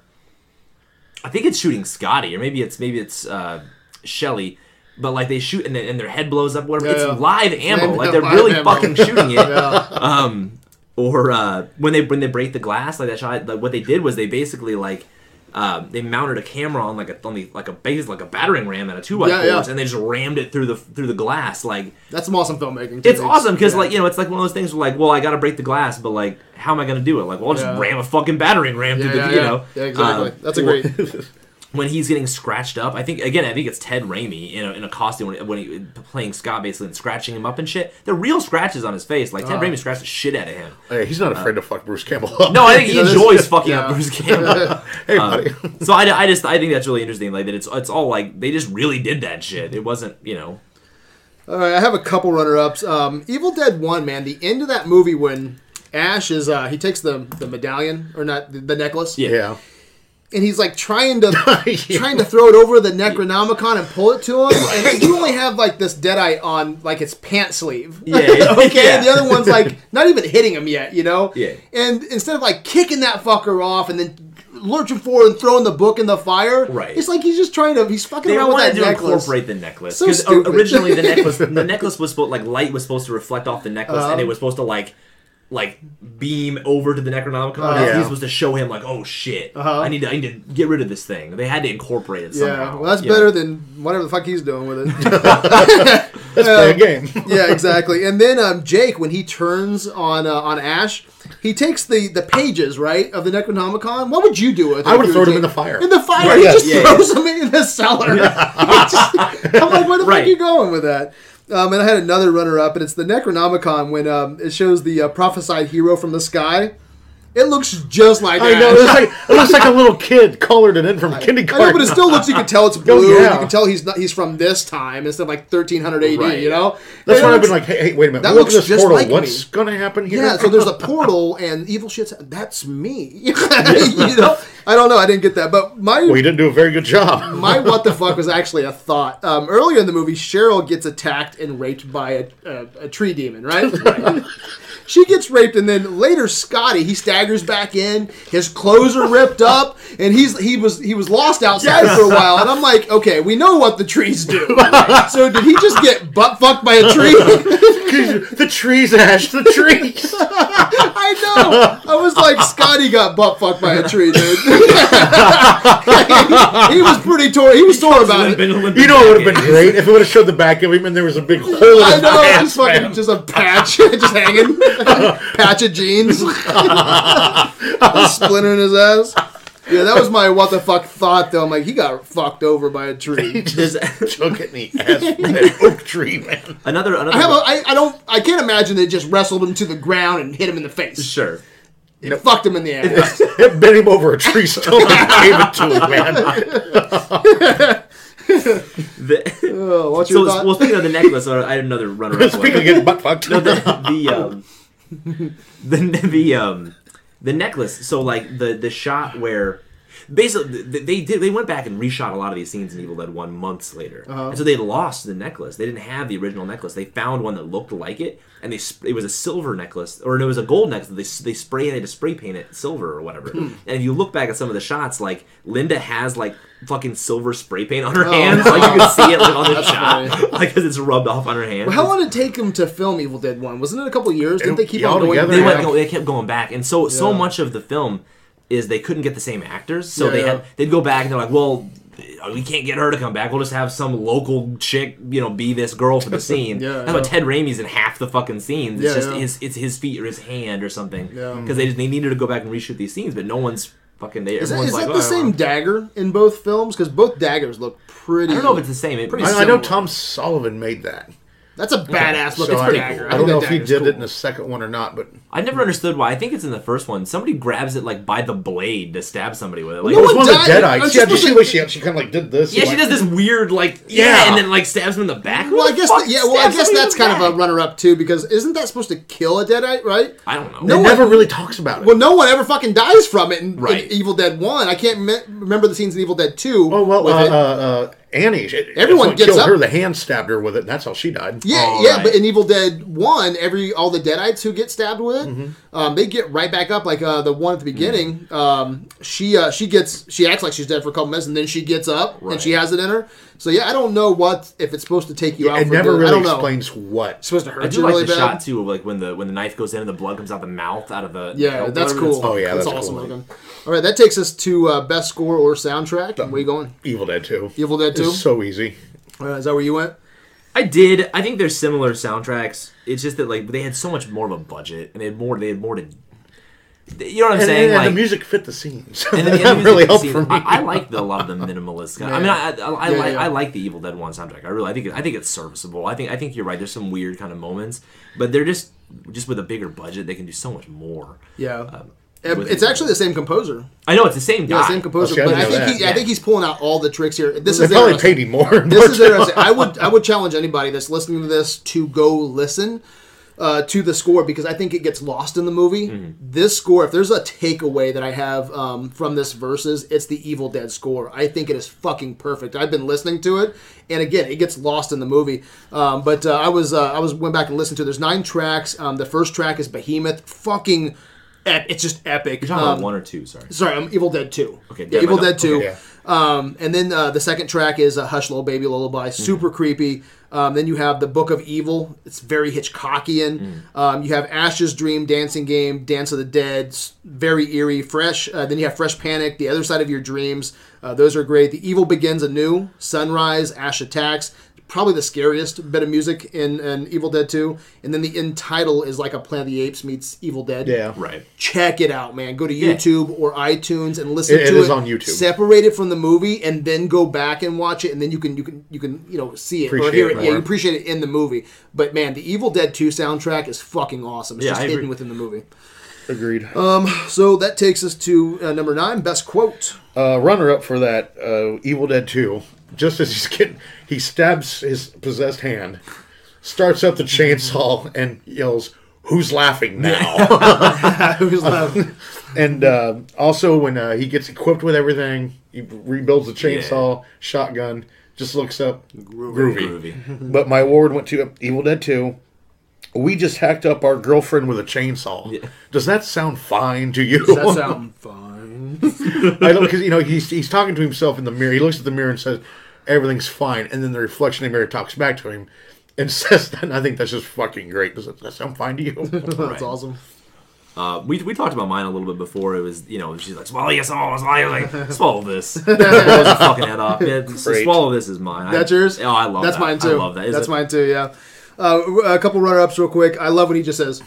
I think it's shooting Scotty, or maybe it's maybe it's uh Shelly. But like they shoot and, then- and their head blows up, whatever. Yeah, it's yeah. live ammo. Like they're really ammo. fucking shooting it Yeah. um or uh when they when they break the glass like that shot like what they did was they basically like um, they mounted a camera on like a on the like a base like a battering ram and a two by Yeah, yeah. fours and they just rammed it through the through the glass like That's some awesome filmmaking. too. it's awesome because yeah. like you know it's like one of those things where like well I gotta break the glass but like how am I gonna do it like well I'll just Yeah. ram a fucking battering ram yeah, through yeah, the you know yeah, exactly. Um, That's a great. when he's getting scratched up, I think again, I think it's Ted Raimi in a, in a costume when, when he playing Scott basically and scratching him up and shit. They're real scratches on his face. Like Ted Uh-huh. Raimi scratched the shit out of him. Hey, he's not afraid to fuck Bruce Campbell up. No, I think he enjoys fucking yeah. up Bruce Campbell. hey, Uh, buddy. so I, I just I think that's really interesting. Like that it's it's all like they just really did that shit. It wasn't you know All right, I have a couple runner ups. Um, Evil Dead One, man, the end of that movie when Ash is uh, he takes the the medallion or not the, the necklace, Yeah. yeah. And he's like trying to Yeah. trying to throw it over the Necronomicon and pull it to him, and you only have like this Deadite on like its pant sleeve. Yeah, yeah, okay, yeah. and the other one's like not even hitting him yet, you know. Yeah. And instead of like kicking that fucker off and then lurching forward and throwing the book in the fire, Right. It's like he's just trying to he's fucking they around with that to necklace. incorporate the necklace So because stupid. originally the necklace the necklace was supposed like light was supposed to reflect off the necklace Uh-huh. and it was supposed to like like beam over to the Necronomicon. Uh-huh. and Yeah. He was supposed to show him like, oh shit, Uh-huh. I need to I need to get rid of this thing. They had to incorporate it Yeah, somehow. well, that's you know? better than whatever the fuck he's doing with it. Let's play a game. yeah, exactly. And then um, Jake, when he turns on uh, on Ash, he takes the the pages right of the Necronomicon. What would you do with it? I would throw if you were thrown him in the fire. In the fire, Right, he yeah, just yeah, throws them in the cellar. He just- I'm like, where the fuck are you going with that? Um, and I had another runner up, and it's the Necronomicon when um, it shows the uh, prophesied hero from the sky. It looks just like I know. It looks, like, it looks like a little kid colored it in from I kindergarten. know, but it still looks. You can tell it's blue. yeah. You can tell he's not. He's from this time instead of like 1300 AD. Right. You know. That's And why I've been like, hey, hey wait a minute. that Look looks at this portal. like What's me. going to happen here? Yeah, so there's a portal and evil shit's that's me. you know, I don't know. I didn't get that, but my well, you didn't do a very good job. my what the fuck was actually a thought. Um, earlier in the movie, Cheryl gets attacked and raped by a, a, a tree demon, right? She gets raped, and then later Scotty he staggers back in. His clothes are ripped up, and he's he was he was lost outside for a while. And I'm like, okay, we know what the trees do. So did he just get butt fucked by a tree? the trees, Ash. The trees. I know. I was like, Scotty got butt fucked by a tree, dude. he was pretty tore. He was sore about it. you know, it would have been great if it would have showed the back of him and there was a big hole in I know, just fucking, just a patch, just hanging, patch of jeans, splintering his ass. Yeah, that was my what the fuck thought though. I'm like, he got fucked over by a tree. he just Took it in the ass with that oak tree, man. another another I have a, I, I don't, I can't imagine they just wrestled him to the ground and hit him in the face. sure. It fucked him in the ass. It bent him over a tree stump and gave it to him, man. The, oh, what's so your thought? well, speaking of the necklace, uh, I had another runner up. Speaking of getting butt fucked. no, the the um, the the um, the necklace. So like the the shot where basically they did they went back and reshot a lot of these scenes in Evil Dead One months later, Uh-huh. and so they lost the necklace. They didn't have the original necklace. They found one that looked like it, and they sp- it was a silver necklace or it was a gold necklace. They they spray they had to spray paint it silver or whatever. Hmm. And if you look back at some of the shots, like Linda has like fucking silver spray paint on her Oh, hands, like you can see it like on the That's shot, funny. like because it's rubbed off on her hands. Well, how long did it take them to film Evil Dead One? Wasn't it a couple years? Didn't they keep Yeah, on going? altogether, they went go, they kept going back and so so much of the film is they couldn't get the same actors so Yeah, they yeah. had they'd go back and they're like well we can't get her to come back. We'll just have some local chick, you know, be this girl for the scene. Yeah, That's why. Ted Raimi's in half the fucking scenes. It's Yeah, just yeah. his it's his feet or his hand or something. Yeah. Because they just, they needed to go back and reshoot these scenes, but no one's fucking. They, Is that, like, that "Oh, the same dagger in both films? Because both daggers look pretty. I don't know if it's the same. It, Pretty I, I know. Tom Sullivan made that. That's a badass look. So it's I, pretty I cool. don't think know if he did cool. it in the second one or not, but I never understood why. I think it's in the first one. Somebody grabs it like by the blade to stab somebody with it. Like, it was one one of the died. Deadites. Aren't Yeah, you did you see what she she kind of like did this? yeah, she like- does this weird like yeah, Yeah. and then like stabs him in the back. Well, I guess fuck yeah. Well, I guess that's the kind of a runner-up too, because isn't that supposed to kill a deadite? Right? I don't know. No one- never really talks about it. Well, no one ever fucking dies from it in, in Evil Dead One. I can't me- remember the scenes in Evil Dead Two. Oh well, uh, uh, uh, Annie. It, Everyone gets killed up- her. The hand stabbed her with it. and That's how she died. Yeah, Oh, yeah, right. but in Evil Dead One, every all the Deadites who get stabbed with it, Mm-hmm. Um, they get right back up. Like uh, the one at the beginning, um, she uh, she gets she acts like she's dead for a couple minutes, and then she gets up and she has it in her. So yeah, I don't know what if it's supposed to take you out. It for never good. I really don't know. explains what. It's supposed to hurt. I do you like really the bad. shot too of like when the when the knife goes in and the blood comes out the mouth out of the Yeah, the- that's whatever cool. Oh, yeah, that's, that's awesome cool. looking. All right, that takes us to uh, best score or soundtrack. Where you going? Evil Dead Two. Evil Dead Two. It's so easy. Uh, is that where you went? I did. I think they're similar soundtracks. It's just that like they had so much more of a budget and they had more. They had more to. You know what I'm And, saying? and like the music fit the scenes. and the that music really helped for me. I, I like the, a lot of the minimalist. Kind I mean, I, I, I, Yeah, like yeah. I like the Evil Dead One soundtrack. I really, I think, I think it's serviceable. I think, I think you're right. There's some weird kind of moments, but they're just, just with a bigger budget, they can do so much more. Yeah. Um, it's actually the same composer. I know it's the same guy. Yeah, same composer. Oh, I but I think he, that. I think he's pulling out all the tricks here. This they is probably interesting. paid him more. This is interesting. I would I would challenge anybody that's listening to this to go listen uh, to the score because I think it gets lost in the movie. Mm-hmm. This score, if there's a takeaway that I have um, from this verses, it's the Evil Dead score. I think it is fucking perfect. I've been listening to it, and again, it gets lost in the movie. Um, but uh, I was uh, I was went back and listened to. it. There's nine tracks. Um, the first track is Behemoth. Fucking, ep- it's just epic. You're talking Um, about one or two. Sorry. Sorry, I'm Evil Dead Two. Okay, yeah, Evil Dead Two. Okay, yeah. Um, and then uh, the second track is uh, "Hush, Little Baby Lullaby," super creepy. Um, then you have the Book of Evil. It's very Hitchcockian. Um, you have Ash's Dream, Dancing Game, Dance of the Dead. Very eerie, fresh. Uh, then you have Fresh Panic, The Other Side of Your Dreams. Uh, those are great. The Evil Begins Anew, Sunrise, Ash Attacks. Probably the scariest bit of music in, in Evil Dead 2. And then the end title is like a Planet of the Apes meets Evil Dead Yeah. Right. check it out, man. Go to Yeah. YouTube or iTunes and listen It- to it it. is on YouTube. Separate it from the movie and then go back and watch it, and then you can you can you can you know see it or Appreciate hear it it. Yeah, you appreciate it in the movie. But man, the Evil Dead Two soundtrack is fucking awesome. It's Yeah, just I hidden agree. within the movie. Agreed. Um, So that takes us to uh, number nine, best quote. uh, runner up for that uh, Evil Dead 2, just as he's getting, he stabs his possessed hand, starts up the chainsaw, and yells, Who's laughing now? Who's laughing? and uh, also, when uh, he gets equipped with everything, he rebuilds the chainsaw, shotgun, just looks up, groovy. Groovy. But my award went to Evil Dead 2. We just hacked up our girlfriend with a chainsaw. Yeah. Does that sound fine to you? Does that sound fine? I don't because you know he's he's talking to himself in the mirror. He looks at the mirror and says everything's fine, and then the reflection in the mirror talks back to him and says that. And I think that's just fucking great. Does that, does that sound fine to you? That's Right. awesome. Uh, we, we talked about mine a little bit before. It was you know she's like swallow yes swallow swallow like swallow this. Blows her fucking head off. Yeah, s- Great. swallow this is mine. I- That's yours. Oh, I love That's that. mine too. I love that. Is That's it- mine too. Yeah. Uh, a couple runner-ups, real quick. I love when he just says,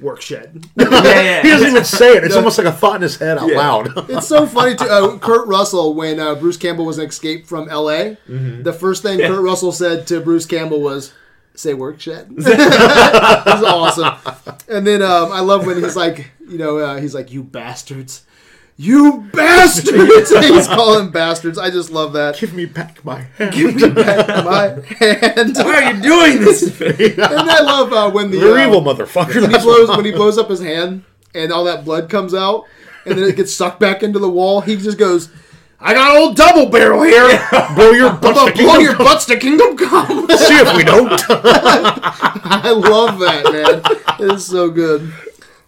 "Work shed." Yeah, yeah. he doesn't even say it. It's almost like a thought in his head out Yeah. loud. It's so funny to Uh, Kurt Russell, when uh, Bruce Campbell was in Escape from L.A., Mm-hmm. the first thing Kurt Russell said to Bruce Campbell was, "Say work shit." it was awesome. And then um, I love when he's like, you know, uh, he's like, "You bastards." You bastards! he's calling bastards. I just love that. Give me back my hand. My hand. Why are you doing this? to me? And I love uh, when the You're uh, evil, motherfucker. when he blows when he blows up his hand and all that blood comes out and then it gets sucked back into the wall. He just goes, "I got old double barrel here. blow your I'm butts gonna to blow kingdom your come. butts to kingdom come." See if we don't. I love that man. It is so good.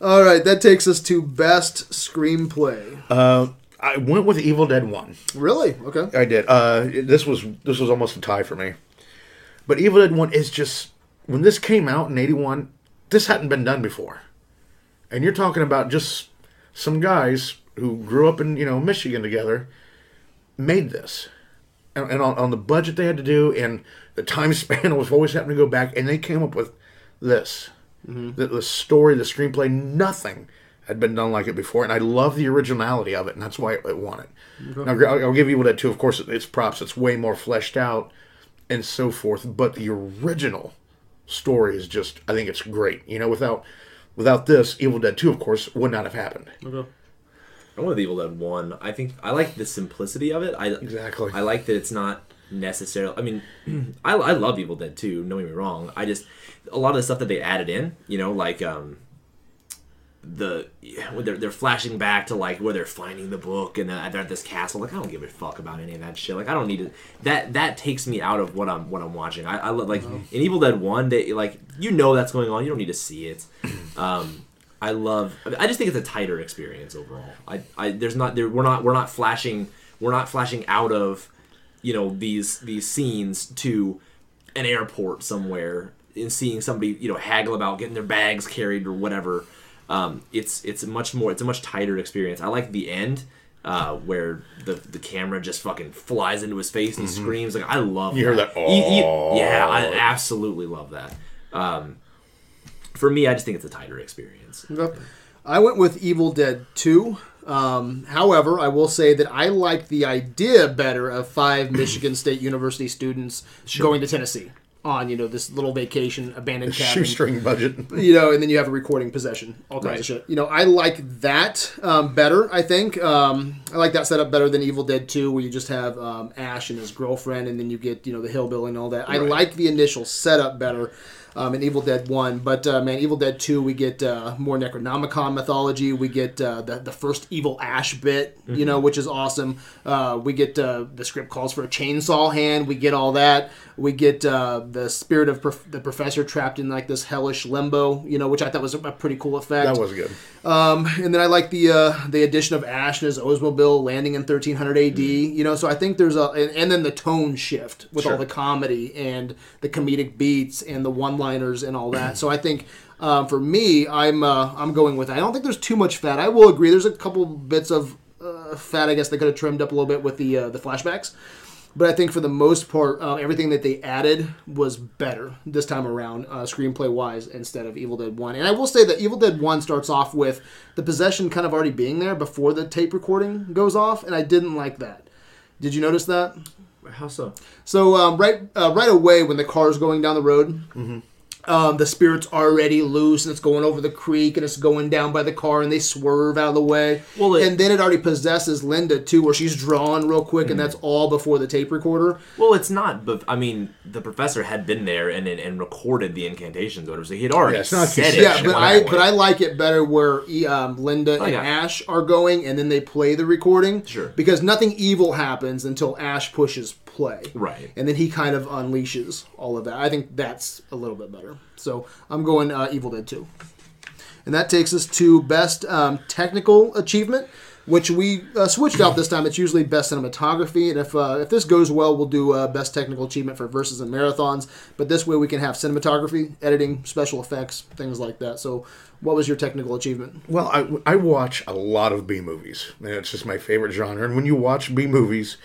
All right, that takes us to best screenplay. Uh, I went with Evil Dead One. Really? Okay. I did. Uh, this was this was almost a tie for me. But Evil Dead One is just when this came out in '81, this hadn't been done before, and you're talking about just some guys who grew up in you know Michigan together made this. and, and on, on the budget they had to do and the time span was always having to go back, and they came up with this. Mm-hmm. The, the story, the screenplay, nothing had been done like it before, and I love the originality of it, and that's why it won it. Now, I'll, I'll give Evil Dead 2, of course, it's props, it's way more fleshed out and so forth, but the original story is just, I think it's great. You know, without without this, Evil Dead 2, of course, would not have happened. I wanted Evil Dead One. I think I like the simplicity of it. I Exactly. I like that it's not necessarily. I mean, I, I love Evil Dead Two. Don't get me wrong. I just a lot of the stuff that they added in. You know, like um, the they're they're flashing back to like where they're finding the book and they're at this castle. Like I don't give a fuck about any of that shit. Like I don't need to. That that takes me out of what I'm what I'm watching. I, I like in Evil Dead One. They like you know that's going on. You don't need to see it. Um, I love. I, mean, I just think it's a tighter experience overall. I, I there's not there. We're not we're not flashing. We're not flashing out of, you know these these scenes to an airport somewhere and seeing somebody you know haggle about getting their bags carried or whatever. Um, it's it's a much more it's a much tighter experience. I like the end. Uh, where the the camera just fucking flies into his face and he screams like I love Mm-hmm. You hear that, E- e- "Oh." yeah I absolutely love that um, for me I just think it's a tighter experience Okay. I went with Evil Dead 2. Um, however, I will say that I like the idea better of five Michigan State University students going to Tennessee on, you know, this little vacation, abandoned cabin. Shoestring budget. you know, and then you have a recording possession, all kinds of shit. You know, I like that um, better. I think um, I like that setup better than Evil Dead Two, where you just have um, Ash and his girlfriend, and then you get you know the hillbilly and all that. I like the initial setup better. Um, in Evil Dead One, but uh, man, Evil Dead Two, we get uh, more Necronomicon mythology. We get uh, the the first evil Ash bit, you know, which is awesome. Uh, we get uh, the script calls for a chainsaw hand. We get all that. We get uh, the spirit of prof- the professor trapped in like this hellish limbo, you know, which I thought was a pretty cool effect. That was good. Um, and then I like the uh, the addition of Ash and his Oldsmobile landing in 1300 AD. You know, so I think there's a and, and then the tone shift with all the comedy and the comedic beats and the one-liners and all that. so I think um, for me, I'm uh, I'm going with. That. I don't think there's too much fat. I will agree. There's a couple bits of uh, fat. I guess they could have trimmed up a little bit with the uh, the flashbacks. But I think for the most part, uh, everything that they added was better this time around, uh, screenplay wise, instead of Evil Dead 1. And I will say that Evil Dead 1 starts off with the possession kind of already being there before the tape recording goes off, and I didn't like that. Did you notice that? how so So um, right uh, right away when the car's going down the road, um, the spirit's already loose and it's going over the creek and it's going down by the car and they swerve out of the way. Well, it- and then it already possesses Linda too, where she's drawn real quick, and that's all before the tape recorder. well it's not but I mean the professor had been there and and, and recorded the incantations or whatever so he had already Yeah, said it Yeah, but I but. I like it better where um, Linda and yeah. Ash are going, and then they play the recording. Sure. Because nothing evil happens until Ash pushes play. Right. And then he kind of unleashes all of that. I think that's a little bit better. So I'm going uh, Evil Dead 2. And that takes us to best um, technical achievement, which we uh, switched out this time. It's usually best cinematography, and if uh, if this goes well, we'll do uh, best technical achievement for verses and marathons. But this way, we can have cinematography, editing, special effects, things like that. So, what was your technical achievement? Well, I, I watch a lot of B movies, and it's just my favorite genre. And when you watch B movies,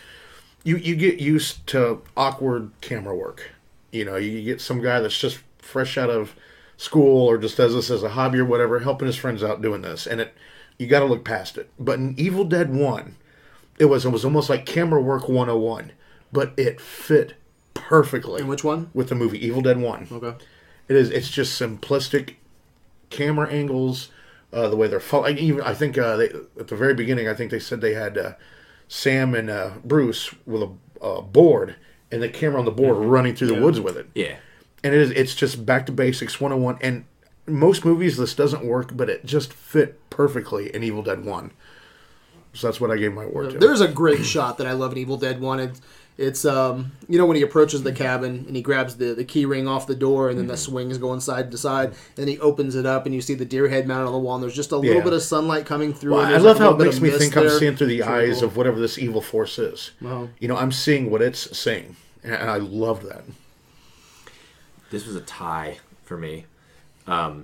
you, you get used to awkward camera work. You know, you get some guy that's just fresh out of school or just does this as a hobby or whatever, helping his friends out doing this, and it you got to look past it. But in Evil Dead One, it was it was almost like camera work 101, but it fit perfectly. And which one? With the movie Evil Dead One. Okay. It is. It's just simplistic camera angles. Uh, the way they're fo- I even I think uh, they, at the very beginning I think they said they had uh, Sam and uh, Bruce with a uh, board and the camera on the board running through the woods with it. yeah And it is it's just back to basics 101 and most movies this doesn't work but it just fit perfectly in Evil Dead 1. So that's what I gave my award to. There's a great shot that I love in Evil Dead One. It's, it's um you know when he approaches the cabin and he grabs the, the key ring off the door and then the swings going side to side and then he opens it up and you see the deer head mounted on the wall and there's just a little Yeah. bit of sunlight coming through. Well, and I love like how it makes me mist think I'm seeing through the It's eyes cool. of whatever this evil force is. Wow. You know, I'm seeing what it's seeing, and and I love that. this was a tie for me. Um,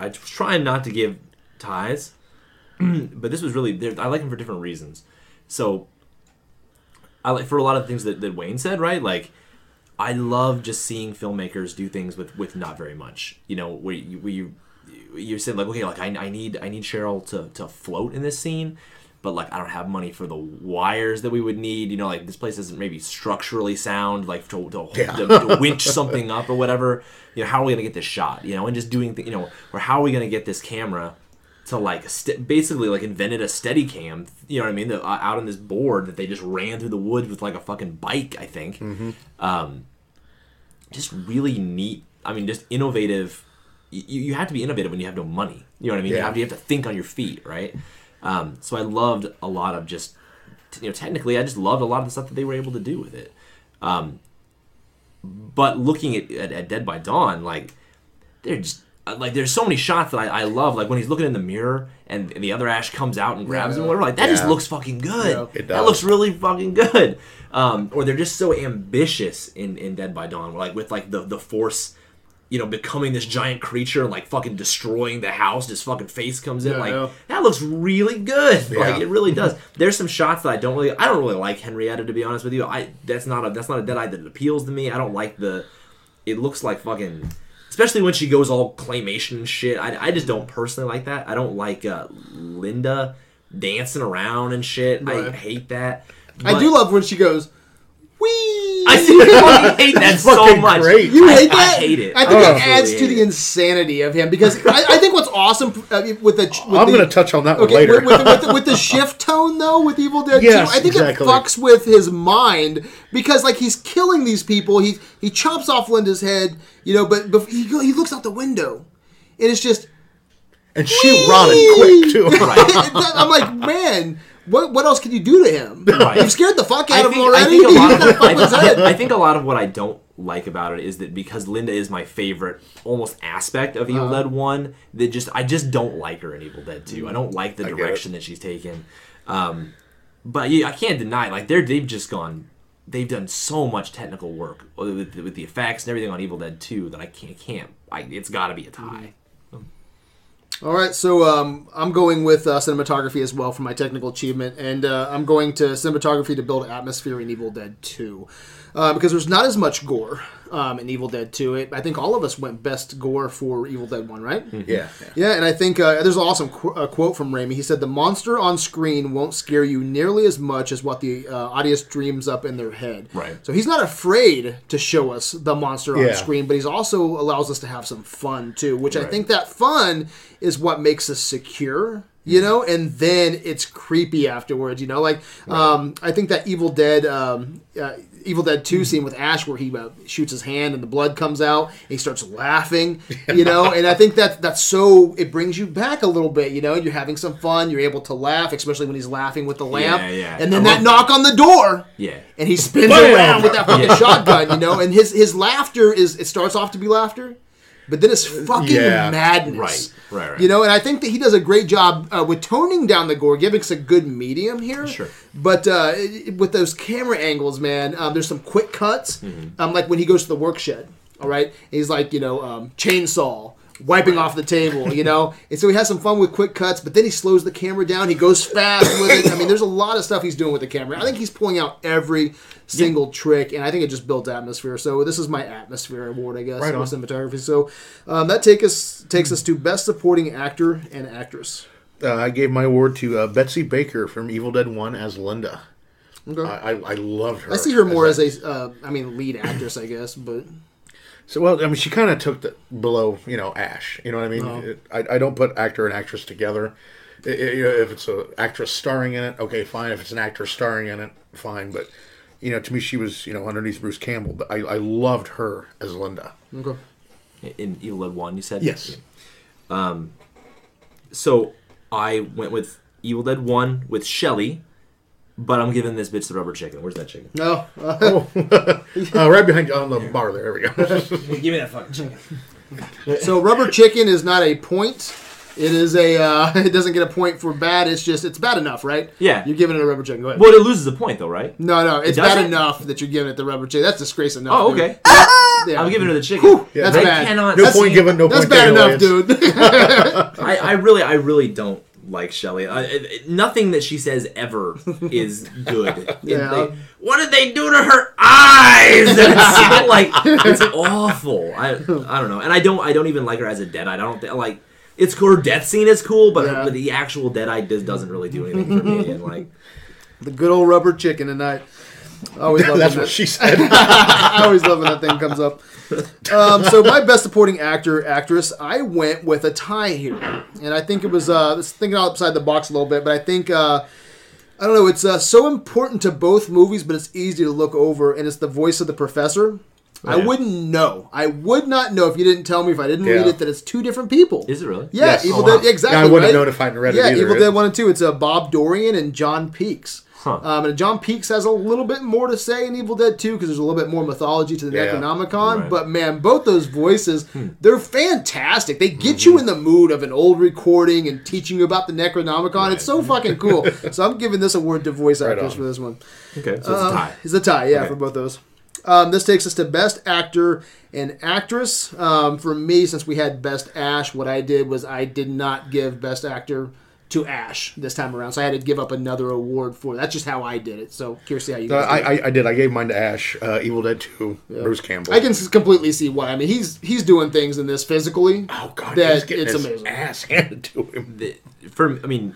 I was trying not to give ties, but this was really. I like them for different reasons. So, I like for a lot of things that, that Wayne said, right? Like, I love just seeing filmmakers do things with with not very much. You know, where you where you you said like, okay, like I, I need I need Cheryl to to float in this scene. But like I don't have money for the wires that we would need. You know, like this place isn't maybe structurally sound, like to, to, Yeah. to, to winch something up or whatever. You know, how are we gonna get this shot? You know, and just doing, th- you know, or how are we gonna get this camera to like st- basically like invented a steady cam you know what i mean the, uh, out on this board that they just ran through the woods with like a fucking bike i think. Um, just really neat i mean just innovative you, you have to be innovative when you have no money you know what i mean you, Yeah. have, you have to think on your feet right? Um, so i loved a lot of just you know technically i just loved a lot of the stuff that they were able to do with it. Um, but looking at, at, at dead by dawn like they're just like there's so many shots that I, I love like when he's looking in the mirror and the other ash comes out and grabs him or whatever like that just looks fucking good. Yeah. It that looks really fucking good. Um, or they're just so ambitious in, in dead by dawn like with like the the force you know becoming this giant creature and like fucking destroying the house his fucking face comes in Yeah, like yeah. that looks really good. Like it really does. There's some shots that i don't really i don't really like henrietta to be honest with you. I that's not a that's not a Deadite that appeals to me. I don't like the it looks like fucking especially when she goes all claymation shit. I, I just don't personally like that. I don't like uh, linda dancing around and shit. I hate that. I do love when she goes, wee. i see I fucking hate that so much great. You I- hate I that? hate it. I think Oh. it adds to the insanity of him because I, I think what's awesome uh, with the with I'm going to touch on that one Okay, later. with, with, with, the, with the shift tone though, with Evil Dead Yes, 2, I think exactly. it fucks with his mind because like he's killing these people. He he chops off Linda's head, you know, but, but he he looks out the window, and it's just and she running quick too. I'm like, man, what what else can you do to him? Right. You've scared the fuck out I of him think, I already. think a lot of gotta fuck with his I. I think a lot of what I don't like about it is that because Linda is my favorite almost aspect of Uh-huh. Evil Dead One, that just I just don't like her in Evil Dead Two. I don't like the direction that she's taken. Um, but yeah, I can't deny like they're they've just gone. They've done so much technical work with, with the effects and everything on Evil Dead Two that I can't can't. I, it's got to be a tie. All right, so um, I'm going with uh, cinematography as well for my technical achievement, and uh, I'm going to cinematography to build atmosphere in Evil Dead 2. Uh, because there's not as much gore um, in Evil Dead 2. It, I think all of us went best gore for Evil Dead 1, right? yeah. yeah. Yeah, and I think uh, there's an awesome qu- uh, quote from Raimi. He said, "The monster on screen won't scare you nearly as much as what the uh, audience dreams up in their head." Right. So he's not afraid to show us the monster on Yeah. screen, but he's also allows us to have some fun too. Which I think that fun is what makes us secure. You know, and then it's creepy afterwards. You know, like um, I think that Evil Dead, um, uh, Evil Dead Two scene with Ash, where he uh, shoots his hand and the blood comes out, and he starts laughing. You know, and I think that that's so it brings you back a little bit. You know, you're having some fun, you're able to laugh, especially when he's laughing with the lamp. Yeah, yeah. And then I that knock on the door Yeah. and he spins around with that fucking Yeah. shotgun, you know. And his his laughter is it starts off to be laughter, but then it's fucking Yeah. madness, Right, right, right. You know, and I think that he does a great job uh, with toning down the gore, giving us a good medium here. Sure. But uh, it- with those camera angles, man, um, there's some quick cuts, Mm-hmm. um, like when he goes to the work shed. All right, he's like you know um, chainsaw. Wiping off the table, you know, and so he has some fun with quick cuts, but then he slows the camera down. He goes fast with it. I mean, there's a lot of stuff he's doing with the camera. I think he's pulling out every single trick, and I think it just built atmosphere. So this is my atmosphere award, I guess, Right for cinematography. So um, that take us takes us to best supporting actor and actress. Uh, I gave my award to uh, Betsy Baker from Evil Dead One as Linda. Okay. I, I, I loved her. I see her more as, that. a, uh, I mean, lead actress, I guess, but So well, I mean, she kind of took the below, you know, Ash. You know what I mean? Uh-huh. It, I, I don't put actor and actress together. I- I- you know, if it's an actress starring in it, okay, fine. If it's an actor starring in it, fine. But you know, to me, she was you know underneath Bruce Campbell. But I, I loved her as Linda. okay. In Evil Dead One, you said Yes. Um, So I went with Evil Dead One with Shelly, but I'm giving this bitch the rubber chicken. Where's that chicken? No, uh, Oh, uh, right behind on the bar there. There we go. Give me that fucking chicken. so rubber chicken is not a point. It is a. Uh, it doesn't get a point for bad. It's just it's bad enough, right? Yeah. You're giving it a rubber chicken. Go ahead. Well, it loses a point though, right? no, no, it's It bad doesn't? enough that you're giving it the rubber chicken. That's disgrace enough. Oh, dude. okay. Yeah. I'm giving her the chicken. That's I bad. cannot. No see- point given. No That's point bad taken away. enough, dude. I, I really, I really don't like Shelley. I, it- nothing that she says ever is good. Yeah. They- what did they do to her eyes? It's like it's awful. I I don't know, and I don't I don't even like her as a Deadite. I don't like it's cool. Her death scene is cool, but, Yeah. but the actual Deadite does, doesn't really do anything for me. And like The good old rubber chicken tonight. I always love That's when what that, she said. I always love when that thing comes up. Um, so my best supporting actor actress, I went with a tie here, and I think it was uh, I was thinking outside the box a little bit, but I think uh, I don't know. It's uh, so important to both movies, but it's easy to look over, and it's the voice of the professor. I Yeah. wouldn't know. I would not know if you didn't tell me if I didn't read it that it's two different people. is it really? Yeah, Yes. Evil Oh, wow. Dead. Exactly. Yeah, I wouldn't have right? known if I hadn't read it yeah. Evil Dead One and Two. It's uh, Bob Dorian and John Peakes. Huh. Um, and John Peakes has a little bit more to say in Evil Dead 2 because there's a little bit more mythology to the Yeah. Necronomicon. Right. But man, both those voices, Hmm. they're fantastic. They get Mm-hmm. you in the mood of an old recording and teaching you about the Necronomicon. It's so fucking cool. so I'm giving this award to voice Right actors on. for this one. Okay, so it's a tie. It's a tie, yeah, Okay. for both those. Um, this takes us to best actor and actress. Um, for me, since we had best Ash, what I did was I did not give best actor to Ash this time around, so I had to give up another award for. That's just how I did it. So curious how you. Uh, did. I, I, I did. I gave mine to Ash. Uh, Evil Dead 2, Bruce Campbell. I can completely see why. I mean, he's he's doing things in this physically. Oh, God. that he's getting it's his amazing. ass handed to him. the, for I mean,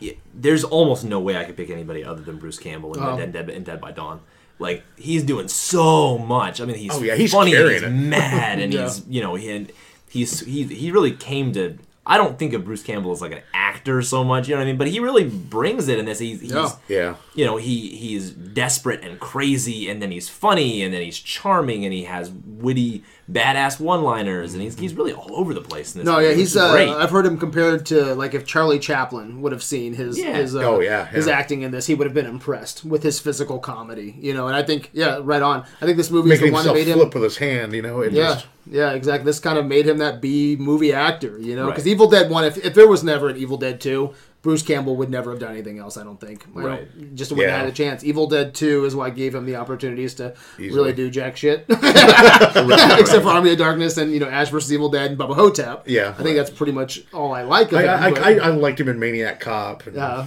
yeah, there's almost no way I could pick anybody other than Bruce Campbell in, Oh. Dead, Dead, in Dead by Dawn. Like he's doing so much. I mean, he's Oh, yeah, he's funny, and he's it. mad, and Yeah. he's you know he he's he he really came to. I don't think of Bruce Campbell as like an actor so much, you know what I mean? But he really brings it in this. He's, he's Yeah. Yeah. you know he he's desperate and crazy and then he's funny and then he's charming and he has witty badass one liners and he's, he's really all over the place in this No, movie, yeah, he's. Uh, great I've heard him compared to like if Charlie Chaplin would have seen his Yeah. his uh, Oh, yeah, his acting in this, he would have been impressed with his physical comedy. You know, and I think yeah, right on. I think this movie is the one that himself made him. flip with his hand, you know? It Yeah, just, yeah, exactly. This kind of made him that B movie actor, you know? Because Right. Evil Dead One, if, if there was never an Evil Dead Two, Bruce Campbell would never have done anything else. I don't think. I don't- Right. just wouldn't Yeah. have had a chance. Evil Dead Two is what gave him the opportunities to Easily. really do jack shit, except for Army of Darkness and you know Ash vs Evil Dead and Bubba Ho-Tep. Yeah. I think that's pretty much all I like. Of I, him, I, but- I, I liked him in Maniac Cop. And, yeah.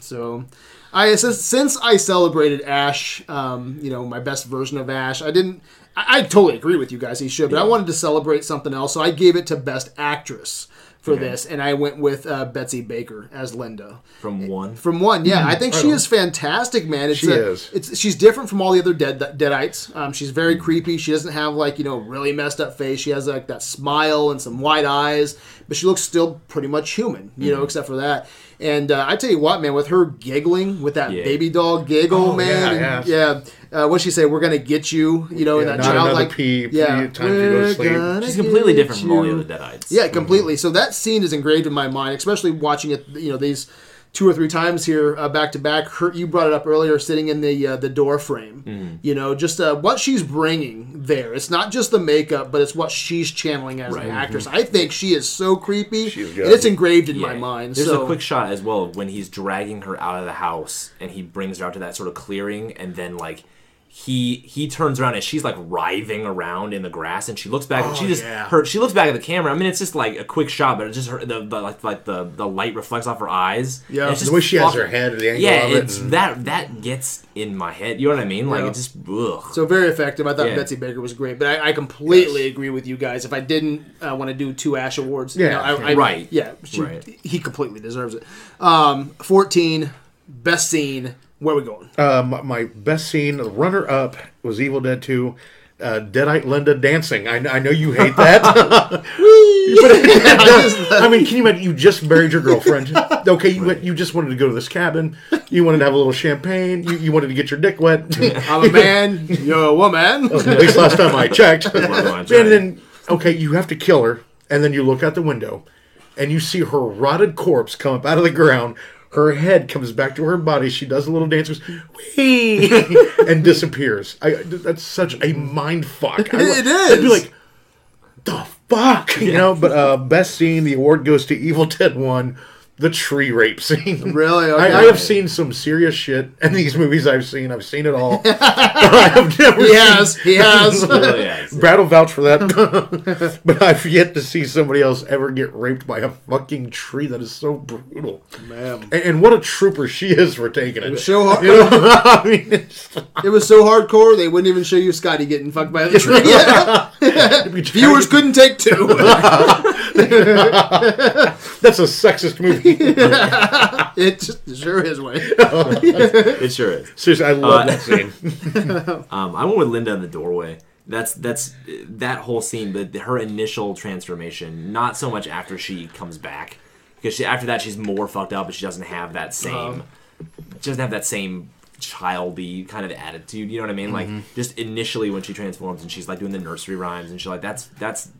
So, I since, since I celebrated Ash, um, you know, my best version of Ash, I didn't. I, I totally agree with you guys. He should, but I wanted to celebrate something else, so I gave it to best actress for this, and I went with uh, Betsy Baker as Linda. from one From one, yeah, I think she on. is fantastic, man. It's She a- is. It's she's different from all the other dead deadites. Um, she's very creepy. She doesn't have like you know really messed up face. She has like that smile and some wide eyes, but she looks still pretty much human, you Mm-hmm. know, except for that. And uh, I tell you what, man, with her giggling with that Yeah. baby doll giggle, Oh, man, yeah, and- yeah. Uh, what she say? We're gonna get you, you know, in that not child another pee, pee, yeah, time to go to sleep." she's completely get different from all the you." other Deadites Yeah, completely. So that scene is engraved in my mind, especially watching it. You know, these two or three times here uh, back to back. Her, you brought it up earlier, sitting in the uh, the door frame. Mm-hmm. You know, just uh, what she's bringing there. It's not just the makeup, but it's what she's channeling as Right. an actress. I think she is so creepy, She's and it's engraved in my mind. There's so a quick shot as well when he's dragging her out of the house and he brings her out to that sort of clearing and then like he he turns around and she's like writhing around in the grass and she looks back and she Oh, just yeah. her she looks back at the camera. I mean it's just like a quick shot, but it's just her the, the like like the the light reflects off her eyes. Yeah. The way she has her head, the angle Yeah, of it. and- that that gets in my head. You know what I mean? Like Yeah. it just ugh. So very effective. I thought Yeah. Betsy Baker was great, but I, I completely agree with you guys. If I didn't uh, want to do two Ash awards, you Yeah. know, I, I, Right. Yeah, she, Right. he completely deserves it. Um, Fourteen, best scene. Where we going? Uh, my, my best scene, runner up, was Evil Dead 2. Uh, Deadite Linda dancing. I, I know you hate that. I mean, can you imagine? You just married your girlfriend. Okay, you went. You just wanted to go to this cabin. You wanted to have a little champagne. You, you wanted to get your dick wet. I'm a man. You're a woman. At least last time I checked. and then, okay, you have to kill her, and then you look out the window, and you see her rotted corpse come up out of the ground. Her head comes back to her body. She does a little dance, goes, wee, and disappears. I, that's such a mind fuck. I, It I'd be like, the fuck, you know. But uh, best scene, the award goes to Evil Dead One. The tree rape scene. Really? Okay. I, I have seen some serious shit in these movies. I've seen. I've seen it all. I have never. He seen- has. He has. Really is. Brad will vouch for that. but I've yet to see somebody else ever get raped by a fucking tree. That is so brutal. Man. And, and what a trooper she is for taking it. So hard. You know, I mean, It was so hardcore they wouldn't even show you Scotty getting fucked by a tree. Viewers couldn't take two. That's a sexist movie. it just sure is way. It sure is. Seriously, I love Uh, that scene. Um, I went with Linda in the doorway. That's that's that whole scene, but her initial transformation, not so much after she comes back, because she, after that she's more fucked up, but she doesn't have that same, she doesn't have that same childy kind of attitude. You know what I mean? Like just initially when she transforms and she's like doing the nursery rhymes and she's like, that's that's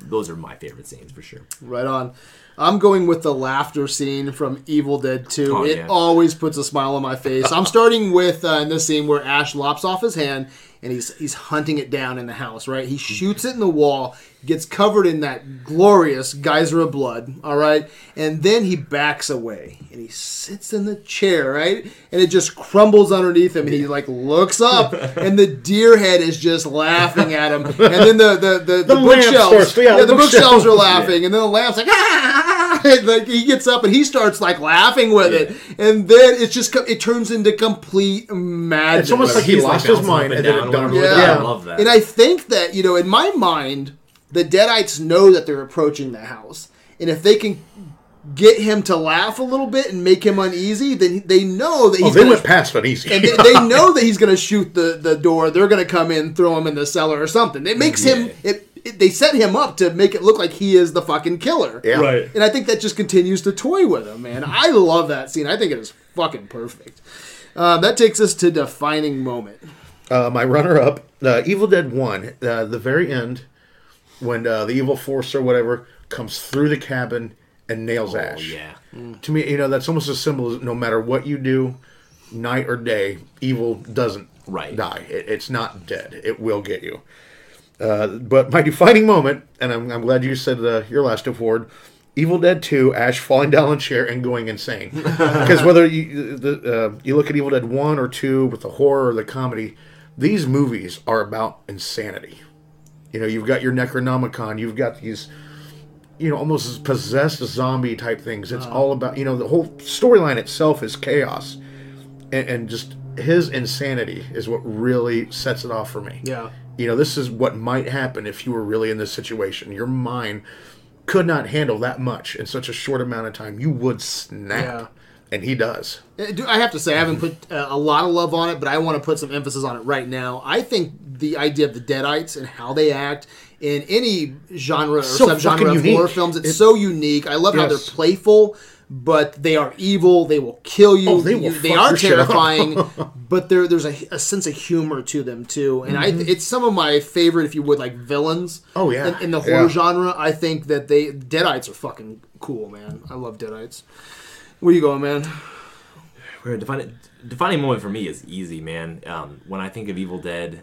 those are my favorite scenes for sure. Right on. I'm going with the laughter scene from Evil Dead 2. Oh, it yeah. always puts a smile on my face. I'm starting with uh, in this scene where Ash lops off his hand and he's he's hunting it down in the house. Right, he shoots it in the wall, gets covered in that glorious geyser of blood. All right, and then he backs away and he sits in the chair. Right, and it just crumbles underneath him. And he like looks up, and the deer head is just laughing at him. And then the the the, the, lamp bookshelves, yeah, yeah, the the bookshelves are laughing, and then the lamp's like, ah! And, like he gets up and he starts like laughing with it, and then it's just it turns into complete madness. It's almost like he lost like, his mind and and then it done. or whatever. Yeah. I love that. And I think that, you know, in my mind, the Deadites know that they're approaching the house. And if they can get him to laugh a little bit and make him uneasy, then they know that Oh, he's they gonna, went past it easy. and they, they know that he's going to shoot the, the door. They're going to come in, throw him in the cellar or something. It makes him Yeah. it, it they set him up to make it look like he is the fucking killer. yeah. Right. And I think that just continues to toy with him, man. I love that scene. I think it is fucking perfect. Um, that takes us to defining moment. Uh, my runner-up, uh, Evil Dead One, uh, the very end, when uh, the evil force or whatever comes through the cabin and nails oh Ash. yeah. To me, you know, that's almost a symbol. No matter what you do, night or day, evil doesn't Right. die. It, it's not dead. It will get you. Uh, but my defining moment, and I'm, I'm glad you said uh, your last award, Evil Dead 2, Ash falling down a chair and going insane. Because whether you the, uh, you look at Evil Dead 1 or 2 with the horror or the comedy, these movies are about insanity. You know, you've got your Necronomicon, you've got these, you know, almost possessed zombie type things. It's all about, you know, the whole storyline itself is chaos. And, and just his insanity is what really sets it off for me. Yeah. You know, this is what might happen if you were really in this situation. Your mind could not handle that much in such a short amount of time. You would snap. Yeah. And he does. Uh, I have to say, I haven't put uh, a lot of love on it, but I want to put some emphasis on it right now. I think the idea of the Deadites and how they act in any genre or So subgenre of unique. horror films, it's It- so unique. I love how they're playful, but they are evil. They will kill you. Oh, they will You- they are your shit up. terrifying, but there, there's a, a sense of humor to them too. And I, it's some of my favorite, if you would, like villains. Mm-hmm. Oh, yeah. in, in the horror Yeah. genre, I think that they Deadites are fucking cool, man. I love Deadites. Where you going, man? Where defining defining moment for me is easy, man. Um, when I think of Evil Dead,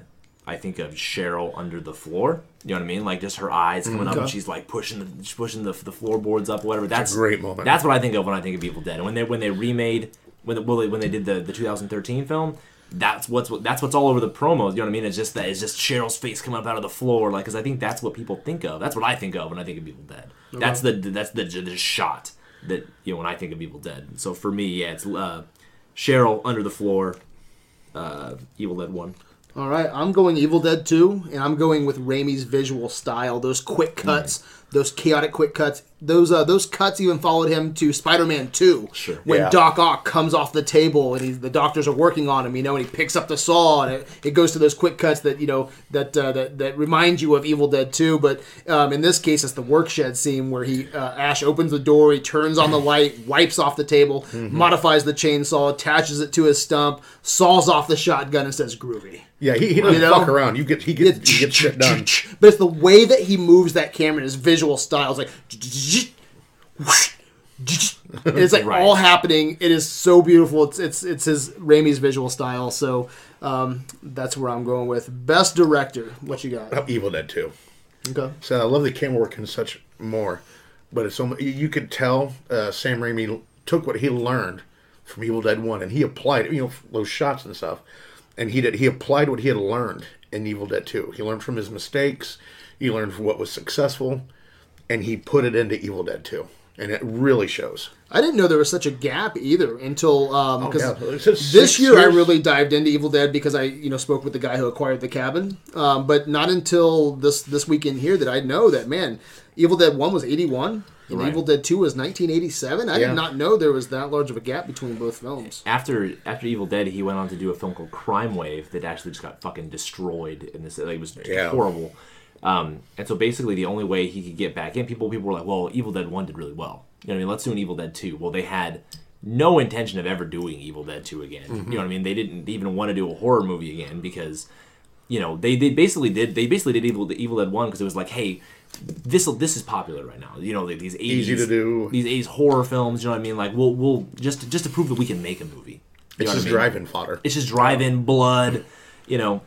I think of Cheryl under the floor. You know what I mean? Like just her eyes coming up, and she's like pushing the she's pushing the, the floorboards up, whatever. That's a great moment. That's what I think of when I think of Evil Dead. And when they when they remade when the, when they did the, the 2013 film. That's what's that's what's all over the promos. You know what I mean? It's just that it's just Cheryl's face coming up out of the floor, like because I think that's what people think of. That's what I think of when I think of Evil Dead. That's the that's the, the shot that you know when I think of Evil Dead. So for me, yeah, it's uh, Cheryl under the floor, uh, Evil Dead One. All right, I'm going Evil Dead 2, and I'm going with Raimi's visual style. Those quick cuts, those chaotic quick cuts. Those uh, those cuts even followed him to Spider-Man 2. Sure. When Yeah. Doc Ock comes off the table and he's, the doctors are working on him, you know, and he picks up the saw, and it, it goes to those quick cuts that you know that uh, that that remind you of Evil Dead 2. But um, in this case, it's the workshed scene where he uh, Ash opens the door, he turns on the light, wipes off the table, modifies the chainsaw, attaches it to his stump, saws off the shotgun, and says "groovy." Yeah, he, he doesn't You know? fuck around. You get he gets he gets shit done. But it's the way that he moves that camera and his visual style is like. It's like Right. all happening. It is so beautiful. It's it's it's his Raimi's visual style. So um, that's where I'm going with best director. What you got? Oh, Evil Dead 2. Okay. So I love the camera work and such more. but it's so you could tell uh, Sam Raimi took what he learned from Evil Dead One and he applied it. You know those shots and stuff, and he did. He applied what he had learned in Evil Dead Two. He learned from his mistakes. He learned from what was successful, and he put it into Evil Dead Two, and it really shows. I didn't know there was such a gap either until um because yeah. This six year I really dived into Evil Dead because I you know spoke with the guy who acquired the cabin, um, but not until this this weekend here that I know that man, Evil Dead One was eighty one and Right. Evil Dead Two was nineteen eighty seven. I Yeah. did not know there was that large of a gap between both films. after after Evil Dead, he went on to do a film called Crime Wave that actually just got fucking destroyed in this. Like, it was Yeah. horrible. Um, and so basically, the only way he could get back in, people people were like, "Well, Evil Dead One did really well. You know what I mean? Let's do an Evil Dead Two. Well, they had no intention of ever doing Evil Dead Two again. You know what I mean? They didn't even want to do a horror movie again because you know they, they basically did they basically did Evil Evil Dead One because it was like, hey. This this is popular right now. You know like these 80s, Easy to do. These 80s horror films. You know what I mean? Like we'll we'll just just to prove that we can make a movie. You It's what I just mean? drive-in fodder. It's just drive-in blood. You know,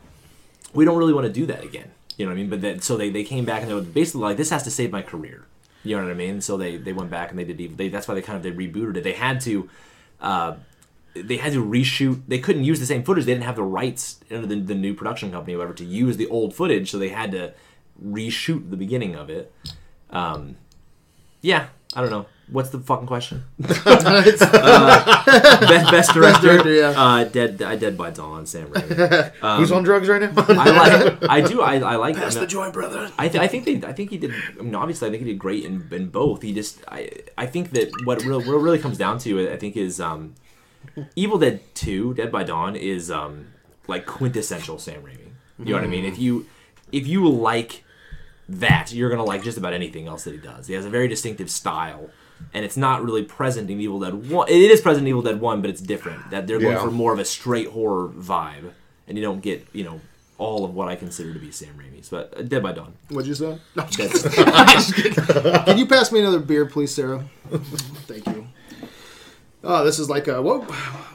we don't really want to do that again. You know what I mean? But then so they, they came back and they were basically like, this has to save my career. You know what I mean? So they, they went back and they did they that's why they kind of they rebooted it. They had to. Uh, they had to reshoot. They couldn't use the same footage. They didn't have the rights under the, the new production company, whatever, to use the old footage. So they had to reshoot the beginning of it. Um, yeah, I don't know. What's the fucking question? best, best director, director, yeah. uh, Dead, I Dead by Dawn, Sam Raimi. Who's on drugs right now? I like, I do, I, I like. Pass I the joint, brother. I, th- I think they, I think he did. I mean, obviously, I think he did great in, in both. He just, I, I think that what really, what really comes down to, I think, is um, Evil Dead Two, Dead by Dawn, is um, like quintessential Sam Raimi. You know what I mean? If you, if you like that, you're gonna like just about anything else that he does. He has a very distinctive style, and it's not really present in Evil Dead One. It is present in Evil Dead One, but it's different. That they're going Yeah. for more of a straight horror vibe, and you don't get, you know. All of what I consider to be Sam Raimi's, but uh, Dead by Dawn. What'd you say? No, I'm just That's, kidding. I'm just. Can you pass me another beer, please, Sarah? Thank you. Oh, this is like a what?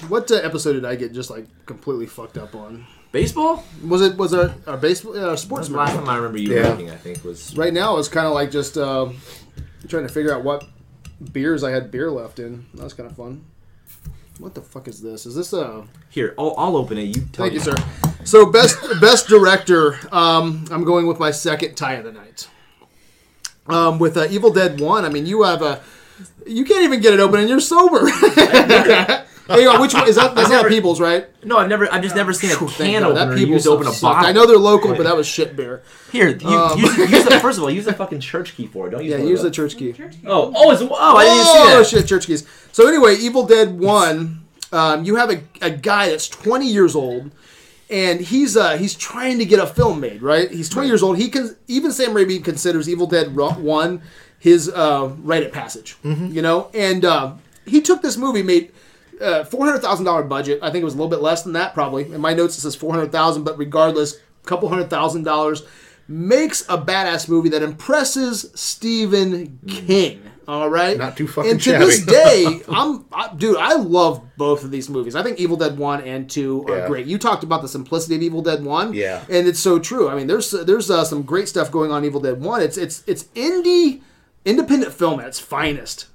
What uh, episode did I get just like completely fucked up on? Baseball. Was it was our our baseball uh, sports the last time I remember you Yeah. ranking. I think was Right now, it's kind of like just uh, trying to figure out what beers I had beer left in. That was kind of fun. What the fuck is this? Is this a? here. I'll, I'll open it. You tell Thank you, me. sir. So best best director. Um, I'm going with my second tie of the night. Um, with uh, Evil Dead One. I mean, you have a. You can't even get it open, and you're sober. Hang on, which one is that? That's not People's, right? No, I've never. I've just never seen a Thank can God, opener that used People's to open a sucked. bottle. I know they're local, but that was shit beer. Here, you, Um, use, use the, first of all, use the fucking church key for it. Don't use. Yeah, one of use the those. church key. Oh, oh, it's, oh, I didn't Oh see that. Oh, shit, church keys. So anyway, Evil Dead One. Um, you have a, a guy that's 20 years old, and he's uh, he's trying to get a film made. Right? He's 20 years old. He can even Sam Raimi considers Evil Dead Ro- One his uh, rite of passage. You know, and uh, he took this movie made. Uh, four hundred thousand dollar budget. I think it was a little bit less than that, probably. In my notes, it says four hundred thousand, but regardless, a couple hundred thousand dollars makes a badass movie that impresses Stephen King. All right, Not too fucking And to shabby. this day, I'm, I, dude. I love both of these movies. I think Evil Dead One and Two are Yeah. great. You talked about the simplicity of Evil Dead One, Yeah. and it's so true. I mean, there's there's uh, some great stuff going on in Evil Dead One. It's it's it's indie, independent film at its finest.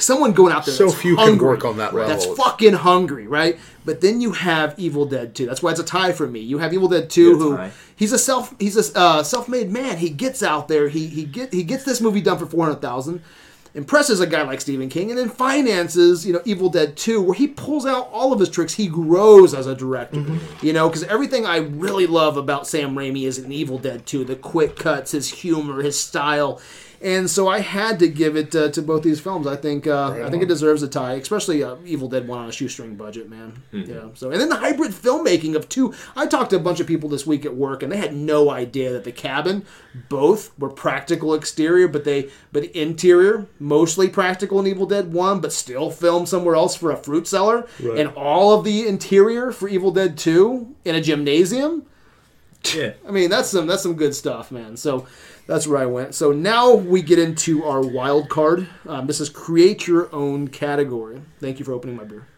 Someone going out there. So that's few can work on that level. That's fucking hungry, right? But then you have Evil Dead 2. That's why it's a tie for me. You have Evil Dead 2 who tie. he's a self he's a uh, self-made man. He gets out there, he he get he gets this movie done for 400,000. Impresses a guy like Stephen King and then finances, you know, Evil Dead 2 where he pulls out all of his tricks. He grows as a director. You know, cuz everything I really love about Sam Raimi is in Evil Dead 2, the quick cuts, his humor, his style. And so I had to give it uh, to both these films. I think uh, I think it deserves a tie, especially uh, Evil Dead One on a shoestring budget, man. Yeah. So and then the hybrid filmmaking of two. I talked to a bunch of people this week at work, and they had no idea that the cabin, both were practical exterior, but they but the interior mostly practical in Evil Dead One, but still filmed somewhere else for a fruit cellar, and all of the interior for Evil Dead Two in a gymnasium. Yeah. I mean, that's some that's some good stuff, man. So that's where I went. So now we get into our wild card. Um, this is create your own category. Thank you for opening my beer.